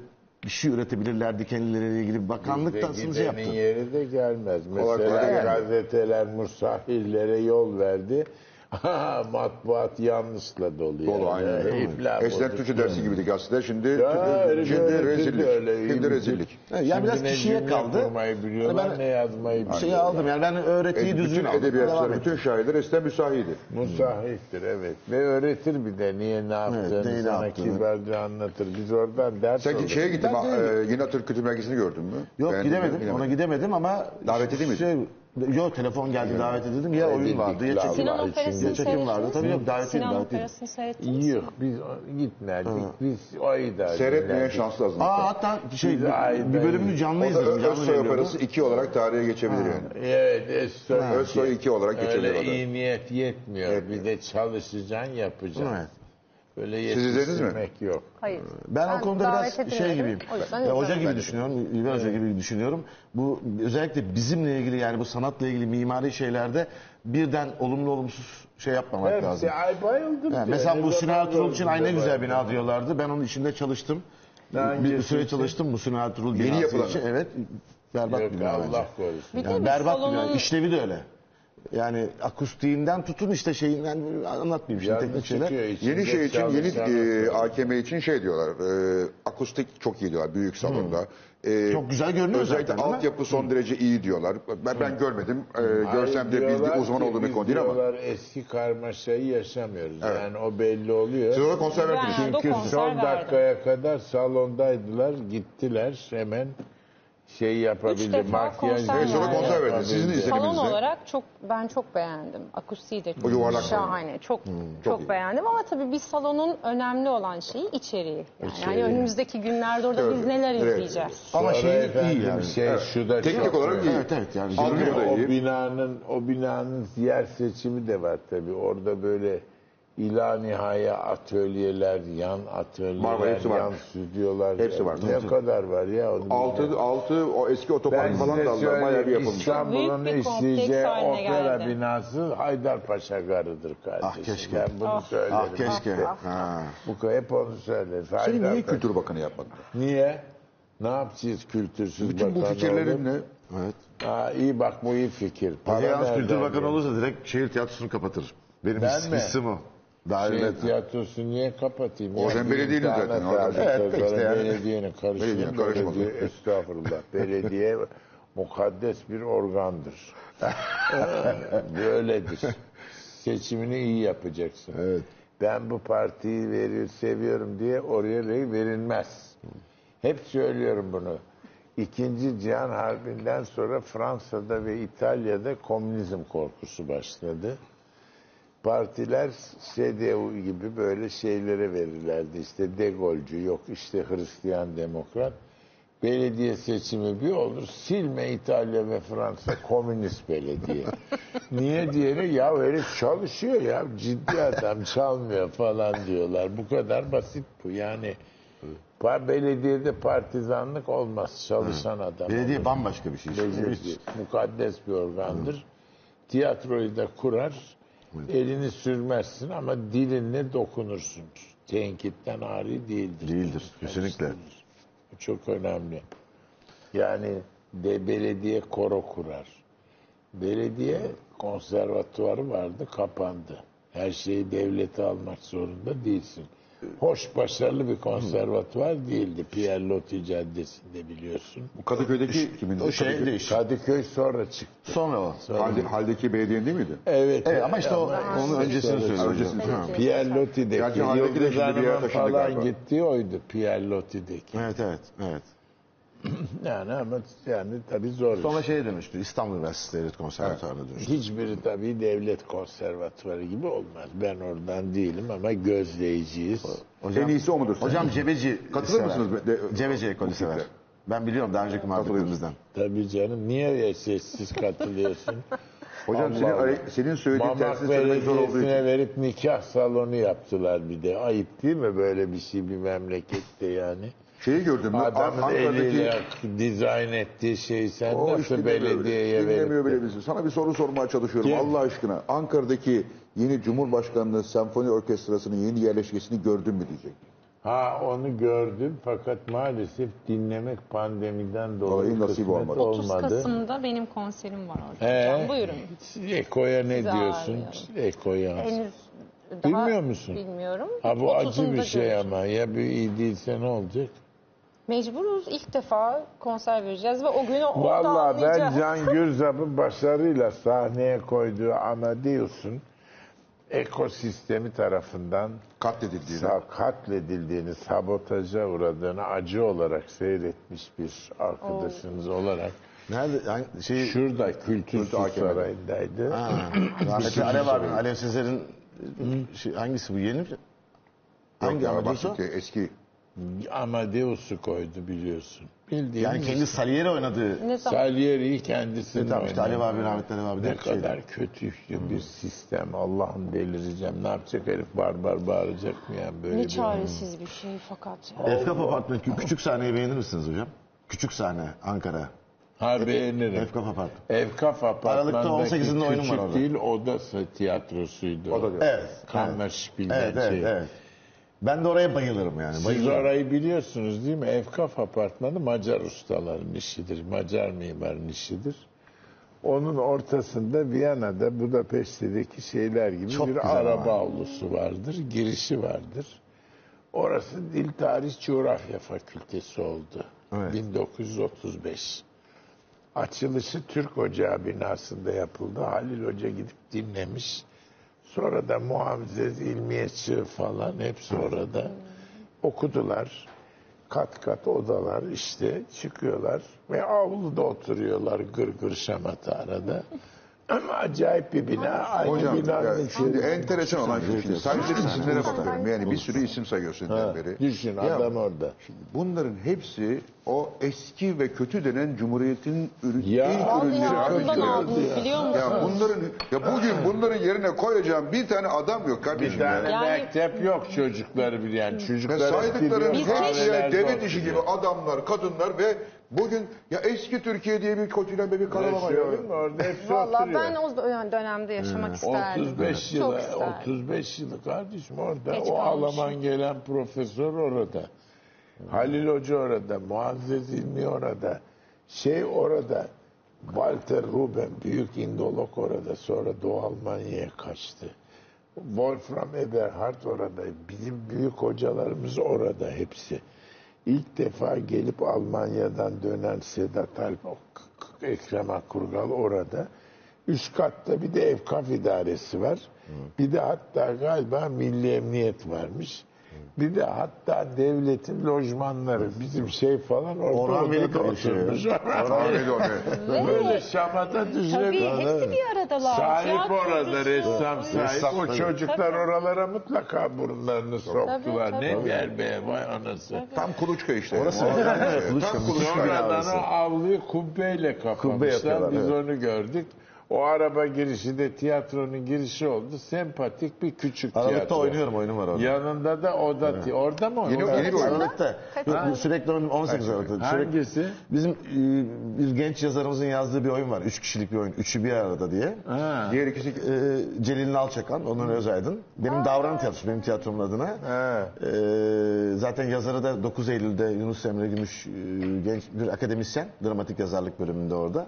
bir şey üretebilirlerdi kendileriyle ilgili. Bakanlık da aslında şey yaptı. yeri de gelmez. Kolay Mesela kolay gelmez. gazeteler musahirlere yol verdi. Matbuat yanlışla dolu. Dolu yani. aynen. İflah Eskiden. Türkçe dersi gibiydi gazete. Şimdi, Ya, öyle şimdi öyle, rezillik. öyle. Şimdi rezillik. Evet, yani biraz kişiye kaldı. kurmayı biliyorlar, Ben- ne yazmayı Şeyi biliyorlar. aldım yani ben öğretiyi E, düzgün bütün aldım. Devam edebiyatçılar, bütün şairler eskiden müsahiydi. Musahiftir evet. Ve öğretir bir de niye ne yaptığını ne sana kibarca anlatır. Biz oradan ders Sen şeye gittin E, yine Türk Kültür Merkezi'ni gördün mü? Yok gidemedim. Ona gidemedim ama Davet mi? Şey, yok telefon geldi davet edildim. Ya oyun vardı ya çekim. Sinan Allah Operası'nı için. Çekim vardı. Tabii yok, davet Sinan edildi, davet edildi. Operası'nı seyrettiniz mi? Yok biz o- gitmedik. Biz ayda Seyretmeyen dinlerdik. şanslı azınlıkta. Aa hatta şey Biz bir, bir bölümünü canlı O da izledim. Canlı Özsoy veriyordu. Operası 2 olarak tarihe geçebilir yani. Evet Özsoy. Özsoy 2 olarak geçebilir Öyle o da. iyi niyet yetmiyor. Bir de çalışacaksın yapacaksın. Evet. Böyle Siz izlediniz mi? yetiştirmek yok. Hayır. Ben, o konuda davet biraz şey edilemedim. gibiyim. O yüzden Ya, hoca izlemedim. gibi düşünüyorum. İlber Hoca gibi düşünüyorum. Bu özellikle bizimle ilgili yani bu sanatla ilgili mimari şeylerde birden olumlu olumsuz şey yapmamak lazım. Hepsi ay bayıldım. Yani mesela bu zaman Ertuğrul için ay ne de güzel bina bayıldım. diyorlardı. Ben onun içinde çalıştım. Daha Bir, bir öncesi süre için- çalıştım Musun Ertuğrul Yeni binası için. Evet. Berbat Yok bir bina bence. Allah korusun. Bir de Yani bir berbat bir salonun bina. İşlevi de öyle. Yani akustiğinden tutun işte şeyinden anlatmayayım şimdi Yalnız teknik şeyler. çıkıyor içinde Yeni şey için, yeni çalışan- e, AKM için şey diyorlar. E, akustik çok iyi diyorlar büyük salonda. E, Çok güzel görünüyor Özellikle zaten, değil mi? altyapı son derece iyi diyorlar. Ben, ben görmedim. E, görsem de diyorlar uzman ki olduğum bir biz konu değil ama. diyorlar eski karmaşayı yaşamıyoruz. Yani o belli oluyor. Siz orada konser verdiniz. Ben- Çünkü konser son verdim. dakikaya kadar salondaydılar, gittiler hemen şey yapabilir. defa Makyaj konser Evet, sonra verdi. konser verdi. Sizin Salon olarak çok ben çok beğendim. Akustiği de O yuvarlak çok şahane. Çok çok çok, iyi. beğendim ama tabii bir salonun önemli olan şeyi içeriği. Yani, İçeriği. yani önümüzdeki günlerde orada Evet, biz neler evet. izleyeceğiz? Ama şey efendim iyi yani. Şey, şu da Teknik çok olarak iyi. Evet evet yani. Görünüyor. da o iyi. binanın o binanın yer seçimi de var tabii. Orada böyle ila nihaya atölyeler, yan atölyeler, Var, var, hepsi var. yan stüdyolar. Hepsi var, Ne kadar var ya onu Altı, bilmiyorum. altı o eski Ben otopark falan size da aldılar. Bayağı bir söyleyeyim yapılmış. İstanbul'un Büyük bir kompleks işleyeceği haline opera geldi. binası Haydarpaşa Garı'dır kardeşim. Ah, keşke. Ben bunu Ah, söylerim. Ah keşke. Ah, ah, Ha. Bu hep onu söyleriz. Seni niye Haydarpaşa- Kültür Bakanı yapmadın? Niye? Ne yapacağız kültürsüz Bütün bu bakan fikirlerin olur? ne? Evet. Ha, iyi bak bu iyi fikir. Para yalnız Kültür Bakanı geliyor? olursa direkt şehir tiyatrosunu kapatır. Benim Ben his- mi? hissim o. Dahil Şey, tiyatrosu niye kapatayım? O bir belediyenin zaten, orada. Evet, işte yani. Belediyenin karışımı. Belediye, estağfurullah. Belediye mukaddes bir organdır. Böyledir. Seçimini iyi yapacaksın. Evet. Ben bu partiyi veriyor, seviyorum diye oraya verilmez. Hep söylüyorum bunu. İkinci Cihan Harbi'nden sonra Fransa'da ve İtalya'da komünizm korkusu başladı. Partiler CDU gibi böyle şeylere verirlerdi. İşte De Gaulle'cu, yok işte Hristiyan Demokrat. Belediye seçimi bir olur, silme İtalya ve Fransa komünist belediye. Niye diyerek ya herif çalışıyor ya ciddi adam çalmıyor falan diyorlar. Bu kadar basit bu yani. Belediyede partizanlık olmaz çalışan adam. Belediye olur. bambaşka bir şey. Becerikli, mukaddes bir organdır. Tiyatroyu da kurar, elini sürmezsin ama dilinle dokunursun. Tenkitten ari değildir. Değildir, kesinlikle. Bu çok önemli. Yani de belediye koro kurar. Belediye konservatuvarı vardı, kapandı. Her şeyi devlete almak zorunda değilsin. Hoş, başarılı bir konservatuvar değildi. Pierre Loti Caddesi'nde biliyorsun. Bu Kadıköy'deki kimin? O şey değil. Kadıköy sonra çıktı. Sonra o. Halde, haldeki belediyenin değil miydi? Evet. Evet ama işte o, onun öncesini söylüyorum. Öncesini. Pierre Loti'deki. Gerçi Haldeki de şimdi bir yere taşındı falan galiba. gittiği oydu. Pierre Loti'deki. Evet evet evet. Yani ama yani tabii zor. iş. Sonra şeye dönüştü. İstanbul Üniversitesi Devlet Konservatuvarı'na dönüştü. Hiçbiri tabii devlet konservatuvarı gibi olmaz. Ben oradan değilim ama gözleyiciyiz. Hocam, En iyisi o mudur? Hocam Cebeci Katılır sever. mısınız? De- Cebeci ekolü sever. Ben biliyorum daha önceki muhabbetlerimizden. Tabii canım. Niye sessiz katılıyorsun? Hocam Allah senin, Allah. senin söylediğin Mamak tersini söylemek zor olduğu için. Belediyesi'ne verip nikah salonu yaptılar bir de. Ayıp değil mi böyle bir şey bir memlekette yani? Şeyi gördüm. Adamın Ankara'daki... eliyle dizayn ettiği şey sen O nasıl belediyeye dinlemiyor, dinlemiyor bile bizi. Sana bir soru sormaya çalışıyorum Kim? Allah aşkına. Ankara'daki yeni Cumhurbaşkanlığı Senfoni Orkestrası'nın yeni yerleşkesini gördün mü diyecek. Ha onu gördüm fakat maalesef dinlemek pandemiden dolayı nasip olmadı. 30 olmadı. Kasım'da benim konserim var orada. Ee, buyurun. Eko'ya ne Sizi diyorsun? Eko'ya. Henüz daha Bilmiyor musun? Bilmiyorum. Ha bu acı 30'unda bir şey göreceğim. ama ya bir iyi değilse ne olacak? Mecburuz ilk defa konser vereceğiz ve o günü orada Vallahi ben anlayacağız. Can Gürzap'ın başarıyla sahneye koyduğu Amadeus'un ekosistemi tarafından Katledildiğini. sa- katledildiğini, sabotaja uğradığını acı olarak seyretmiş bir arkadaşınız olarak Nerede? Hangi, şey, şurada Kültür Kültür AKM'de. Sarayı'ndaydı. ha, rahmetli Alev abi, Alev Sezer'in şey, hangisi bu yeni mi? Hangi bahsetti, Eski. Amadeus'u koydu biliyorsun. Bildiğin Yani kendi Salieri oynadığı. Ne zaman? Salieri'yi kendisinin Tamam işte Alev oynadı. abi rahmetli Alev abi Ne de şey. kadar kötü bir sistem. Allah'ım delireceğim. Ne yapacak herif barbar bağıracak mı yani böyle Ne bir... çaresiz bir şey fakat. ya. Efkaf kü- küçük sahneyi beğenir misiniz hocam? Küçük sahne Ankara. Ha beğenirim. Efkaf Apartmanı. Evkaf Aralıkta apartmandaki 18'inde oyunum var küçük orada. değil oda tiyatrosuydu. O da diyor. Evet. Kammerspiel'den Evet evet şey. evet. Ben de oraya bayılırım yani. Siz Bayılırım. orayı biliyorsunuz değil mi? Evkaf apartmanı Macar ustaların işidir. Macar mimarın işidir. Onun ortasında Viyana'da Budapeşte'deki şeyler gibi Çok bir araba ama. avlusu vardır. Girişi vardır. Orası Dil Tarih Coğrafya Fakültesi oldu. Evet. 1935. Açılışı Türk Ocağı binasında yapıldı. Halil Hoca gidip dinlemiş. Sonra da Muazzez, İlmiye Çığ falan hepsi orada okudular. kat kat odalar işte çıkıyorlar ve avluda oturuyorlar gır gır şamata arada. Ama acayip bir bina. Aynı Hocam binanın ya, içinde- şimdi enteresan olan şu şimdi sadece isimlere bakıyorum. Yani bir sürü isim sayıyorsun Ha, beri. düşün Ya, adam orada. Bunların hepsi o eski ve kötü denen Cumhuriyet'in ürün, Ya, ilk Vallahi ürünleri. aklımdan abiciğim. aldınız biliyor musunuz? Ya bunların ya bugün bunların yerine koyacağım bir tane adam yok Bir kardeşim tane ya. Yani- mektep yok çocukları bilen. Ve Çocuklar saydıkların Biz hepsi keşke- ya deve dişi gibi adamlar, kadınlar ve bugün ya eski Türkiye diye bir kötülen bir karalama ya. Orada hepsi oturuyor. ben o dön- dönemde yaşamak isterdim. 35 Çok yılı, isterdim. 35 yılı kardeşim orada. Geç o kalmışım. Alman gelen profesör orada. Halil Hoca orada, Muazzez İlmi orada. Şey orada. Walter Ruben, büyük indolog orada. Sonra Doğu Almanya'ya kaçtı. Wolfram Eberhard orada. Bizim büyük hocalarımız orada hepsi. İlk defa gelip Almanya'dan dönen Sedat Alp, Ekrem Akurgal orada. Üst katta bir de evkaf idaresi var. Bir de hatta galiba Milli Emniyet varmış. Bir de hatta devletin lojmanları bizim şey falan orada Orhan Veli odada konuşuyor. oturmuş. Ahmet Orhan. Böyle şamata Tabii hepsi bir aradalar. Sahip Tiyatro, orada şu, ressam bu. sahip. Ressam, o tabii. çocuklar Tabii. oralara mutlaka burunlarını soktular. tabii. Ne gel be vay anası. Tam kuluçka işte. Orası- Tam kuluçka. Sonradan o avluyu kubbeyle kapamışlar. yapıyorlar, Biz evet. onu gördük. O araba girişi de tiyatronun girişi oldu. Sempatik bir küçük Aralıkta tiyatro. oynuyorum oyunum var orada. Yanında da oda. ti- Orada mı Yeni- oynuyor? yeni bir oyun. Aralıkta. Yok, sürekli oyun 18 Aralık'ta. Sürekli- Hangisi? Bizim e, bir genç yazarımızın yazdığı bir oyun var. Üç kişilik bir oyun. Üçü bir arada diye. Ha. Diğer ikisi E, Celil Nalçakan, Onur Özaydın. Benim Davran Tiyatrosu, benim tiyatromun adına. Ha. E, zaten yazarı da 9 Eylül'de Yunus Emre Gümüş e, genç bir akademisyen. Dramatik yazarlık bölümünde orada.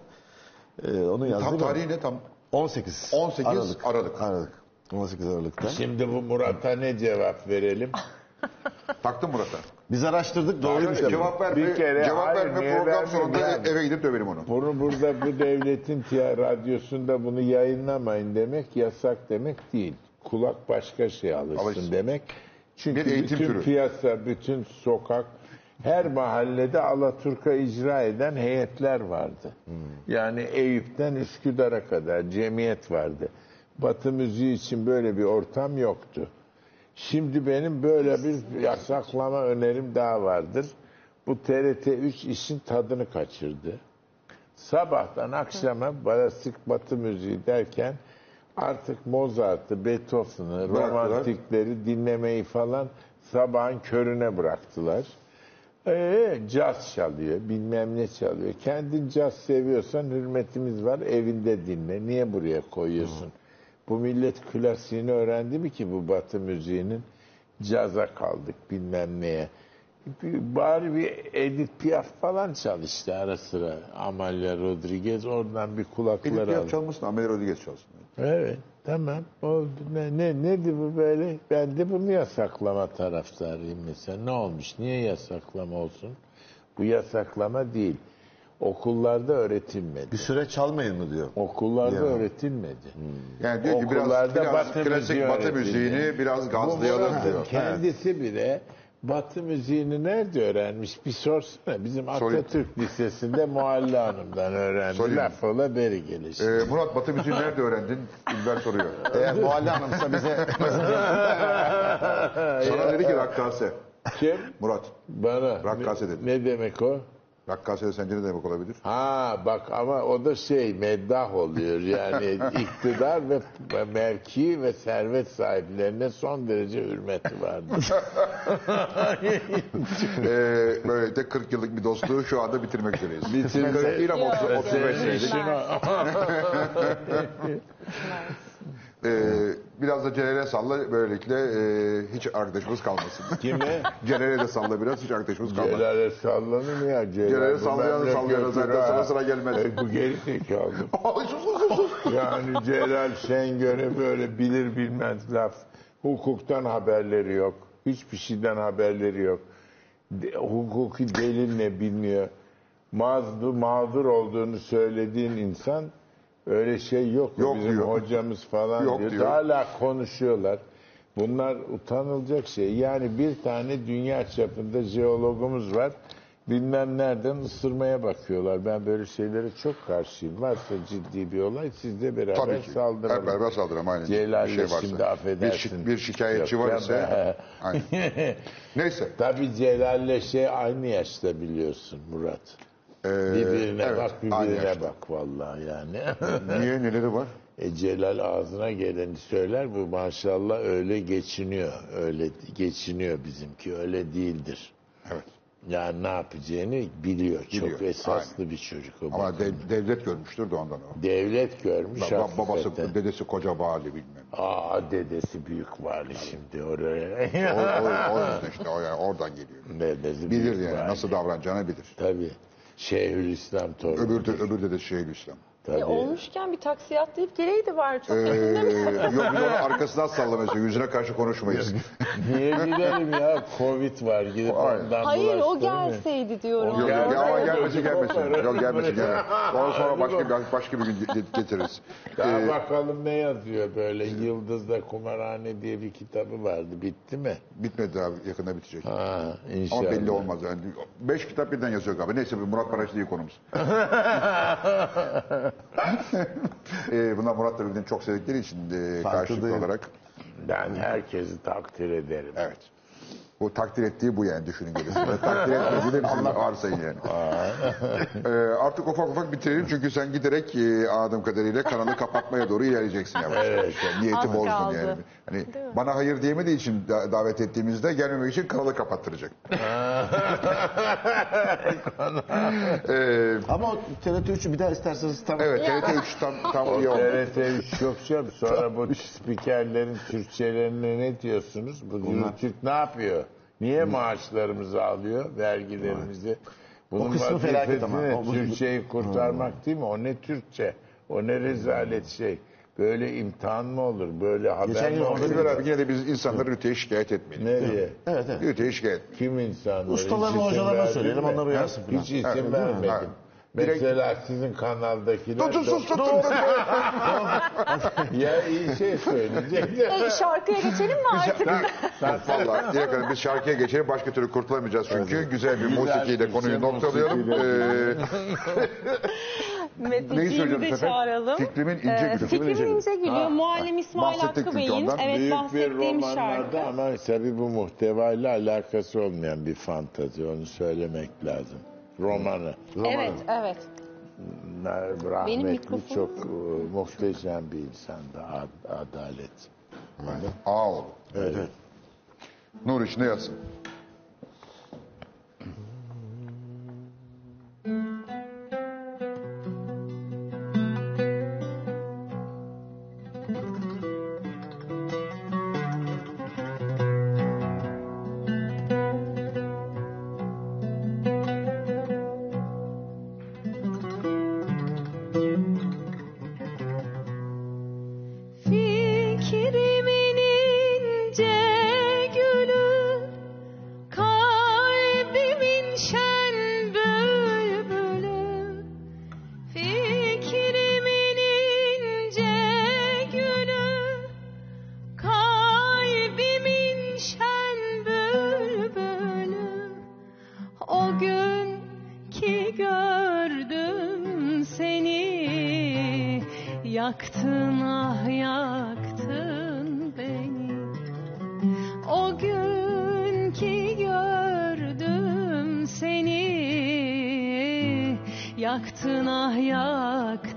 E, onun yazdığı tam tarihi ne tam? 18. 18 Aralık. Aralık. 18 Aralık'ta. Şimdi bu Murat'a ne cevap verelim? Taktın Murat'a. Biz araştırdık doğruymuş. Cevap verme, Bir kere, cevap hayır, verme program sonunda yani? eve gidip döverim onu. Bunu burada bu devletin radyosunda bunu yayınlamayın demek yasak demek değil. Kulak başka şey alışsın, Alışsın. demek. Çünkü Bir bütün türü. piyasa, bütün sokak, her mahallede Alaturka icra eden heyetler vardı. Hmm. Yani Eyüp'ten Üsküdar'a kadar cemiyet vardı. Batı müziği için böyle bir ortam yoktu. Şimdi benim böyle bir yasaklama önerim daha vardır. Bu TRT 3 işin tadını kaçırdı. Sabahtan akşama klasik batı müziği derken artık Mozart'ı, Beethoven'ı, romantikleri dinlemeyi falan sabahın körüne bıraktılar. Ee, caz çalıyor, bilmem ne çalıyor. Kendin caz seviyorsan hürmetimiz var, evinde dinle. Niye buraya koyuyorsun? Bu millet klasiğini öğrendi mi ki bu batı müziğinin? Caza kaldık bilmem neye. Bir- Bari bir Edith Piaf falan çal işte ara sıra. Amalia Rodriguez oradan bir kulaklar Edip al. Piaf çalmasın, Amelie Rodriguez çalsın. Evet tamam. O, ne, ne, nedir bu böyle? Ben de bunu yasaklama taraftarıyım mesela. Ne olmuş? Niye yasaklama olsun? Bu yasaklama değil. Okullarda öğretilmedi. Bir süre çalmayın mı diyor. Okullarda Diyemem. öğretilmedi. Yani diyor ki biraz, Okullarda biraz Batı klasik müziği batı öğretildi. müziğini biraz Bu gazlayalım Murat'ın diyor. Kendisi bile Batı müziğini nerede öğrenmiş? Bir sorsana. Bizim Sorayım. Atatürk Lisesi'nde Muhalle Hanım'dan öğrendi. Sorayım. Laf ola beri gelir. Ee, Murat batı müziği nerede öğrendin? İlber soruyor. Eğer Muhalle Hanım'sa bize Sana dedi ki rakkase. Kim? Murat, Bana. Rakkase dedi. ne demek o? Rakkase de sence ne demek olabilir? Ha bak ama o da şey meddah oluyor. Yani iktidar ve mevki ve servet sahiplerine son derece hürmeti vardır. Ee, böyle de 40 yıllık bir dostluğu şu anda bitirmek üzereyiz. Bitirmek. 40 değil ama Yok, 30, yok. 35 Senin senelik. işin o. Ee, biraz da Celal'e salla böylelikle e, hiç arkadaşımız kalmasın. Kime? Celal'e de salla biraz hiç arkadaşımız kalmasın. Celal'e sallanır mı ya? Celal, sallayalım, memleketi sallayalım, ha. sana sıra gelmez. E, bu geri zekalı. Ay, sus, sus, sus, sus. Yani Celal Şengör'e böyle bilir bilmez laf. Hukuktan haberleri yok. Hiçbir şeyden haberleri yok. De, hukuki delil ne bilmiyor. Mağdur, mağdur olduğunu söylediğin insan öyle şey yok. Yok Bizim diyor. hocamız falan Yok diyor. diyor. Hala konuşuyorlar. Bunlar utanılacak şey. Yani bir tane dünya çapında jeologumuz var. Bilmem nereden ısırmaya bakıyorlar. Ben böyle şeylere çok karşıyım. Varsa ciddi bir olay siz de beraber Tabii ki. saldıralım. Hep beraber saldıralım aynen. Celal'le bir şey varsa. şimdi Bir, affedersin. şi- bir şikayetçi Yok, var ben- ise. aynen. Neyse. Tabii Celal'le şey aynı yaşta biliyorsun Murat. Ee, Birbirine evet, bak, birbirine bak vallahi yani. Niye neleri var? E Celal ağzına geleni söyler bu maşallah öyle geçiniyor. Öyle geçiniyor bizimki öyle değildir. Evet. Yani ne yapacağını biliyor. Biliyor, Çok esaslı bir çocuk o. Ama dev- devlet görmüştür de ondan o. Devlet görmüş Ba- ba- babası, hakikaten. dedesi koca vali bilmem. Aa dedesi büyük vali şimdi oraya. O, o, o yüzden işte o yani oradan geliyor. dedesi Bilir yani vali. nasıl davranacağını bilir. Tabii. Şeyhülislam torunu. Öbür, de, öbür dedesi Şeyhülislam. Tabii. E, olmuşken bir taksi atlayıp geleydi bari çok Ee, bir yok onu arkasından sallamayız. Yüzüne karşı konuşmayız. Niye gidelim ya? Covid var. Gidip ondan Hayır o gelseydi diyorum. Yok, yok, ama gel- gelmesin gelmesin. Yok gelmesin gelmesin. Ondan sonra başka bir, başka bir gün ge- getiririz. Daha Ee, bakalım ne yazıyor böyle. Yıldız'da Kumarhane diye bir kitabı vardı. Bitti mi? bitmedi daha yakında bitecek. Ha, inşallah. Ama belli olmaz. Yani beş kitap birden yazıyor galiba. Neyse bu Murat Maraş değil konumuz. ee, bunlar Murat da birbirini çok sevdikleri için e, karşılıklı olarak. Ben herkesi takdir ederim. Evet. Bu takdir ettiği bu yani düşünün gerisinde. takdir etmediği de bizim varsayın yani. Ee, artık ufak ufak bitirelim çünkü sen giderek e, anladığım kadarıyla kanalı kapatmaya doğru ilerleyeceksin yavaş yavaş. Yani niyeti Az bozdun kaldı. yani. Hani bana hayır diyemediği için da- davet ettiğimizde gelmemek için kanalı kapattıracak. Ee, Ama o TRT 3'ü bir daha isterseniz tam evet TRT 3 tam, tam iyi oldu. TRT 3 yok canım. Sonra bu spikerlerin Türkçelerine ne diyorsunuz? Bu Türk ne yapıyor? Niye maaşlarımızı alıyor? Vergilerimizi? Bunun O kısmı felaket ama. O bu- Türkçeyi kurtarmak değil mi? O ne Türkçe? O ne rezalet şey? Böyle imtihan mı olur? Böyle haber Geçen mi yıl olur? Biz beraber yine de biz insanları rütüye şikayet etmeyelim. Nereye? Evet evet. Rütüye şikayet. Kim insanlar? Ustalarına, hocalarına söyleyelim, onlar uyarsın falan. Hiç isim vermedim. Ha. Direkt- Mesela sizin kanaldakiler... Dur dur sus dur. ya iyi şey söyleyecekler. E, şarkıya geçelim mi artık? Vallahi Dilek Hanım biz şarkıya geçelim. Başka türlü kurtulamayacağız çünkü. Güzel bir Güzel musikiyle bir konuyu şey, noktalayalım. Ee, Metin Neyi Gül'ü söylüyordunuz de efendim? çağıralım. Fikrimin ince Ee, gülü. Fikrimin ince gülü. Ha, Muallim İsmail bahsettik Hakkı Bey'in evet Büyük bir bahsettiğim şarkı. romanlarda ama tabii bu muhtevayla alakası olmayan bir fantazi. Onu söylemek lazım. Romanı. Evet evet. Rahmetli mikrofonum- çok e, muhteşem bir insandı. Ad- adalet. Aa oğlum. Evet. Nur içinde yatsın. O gün ki gördüm seni. Yaktın ah yaktın beni. O gün ki gördüm seni. Yaktın ah yaktın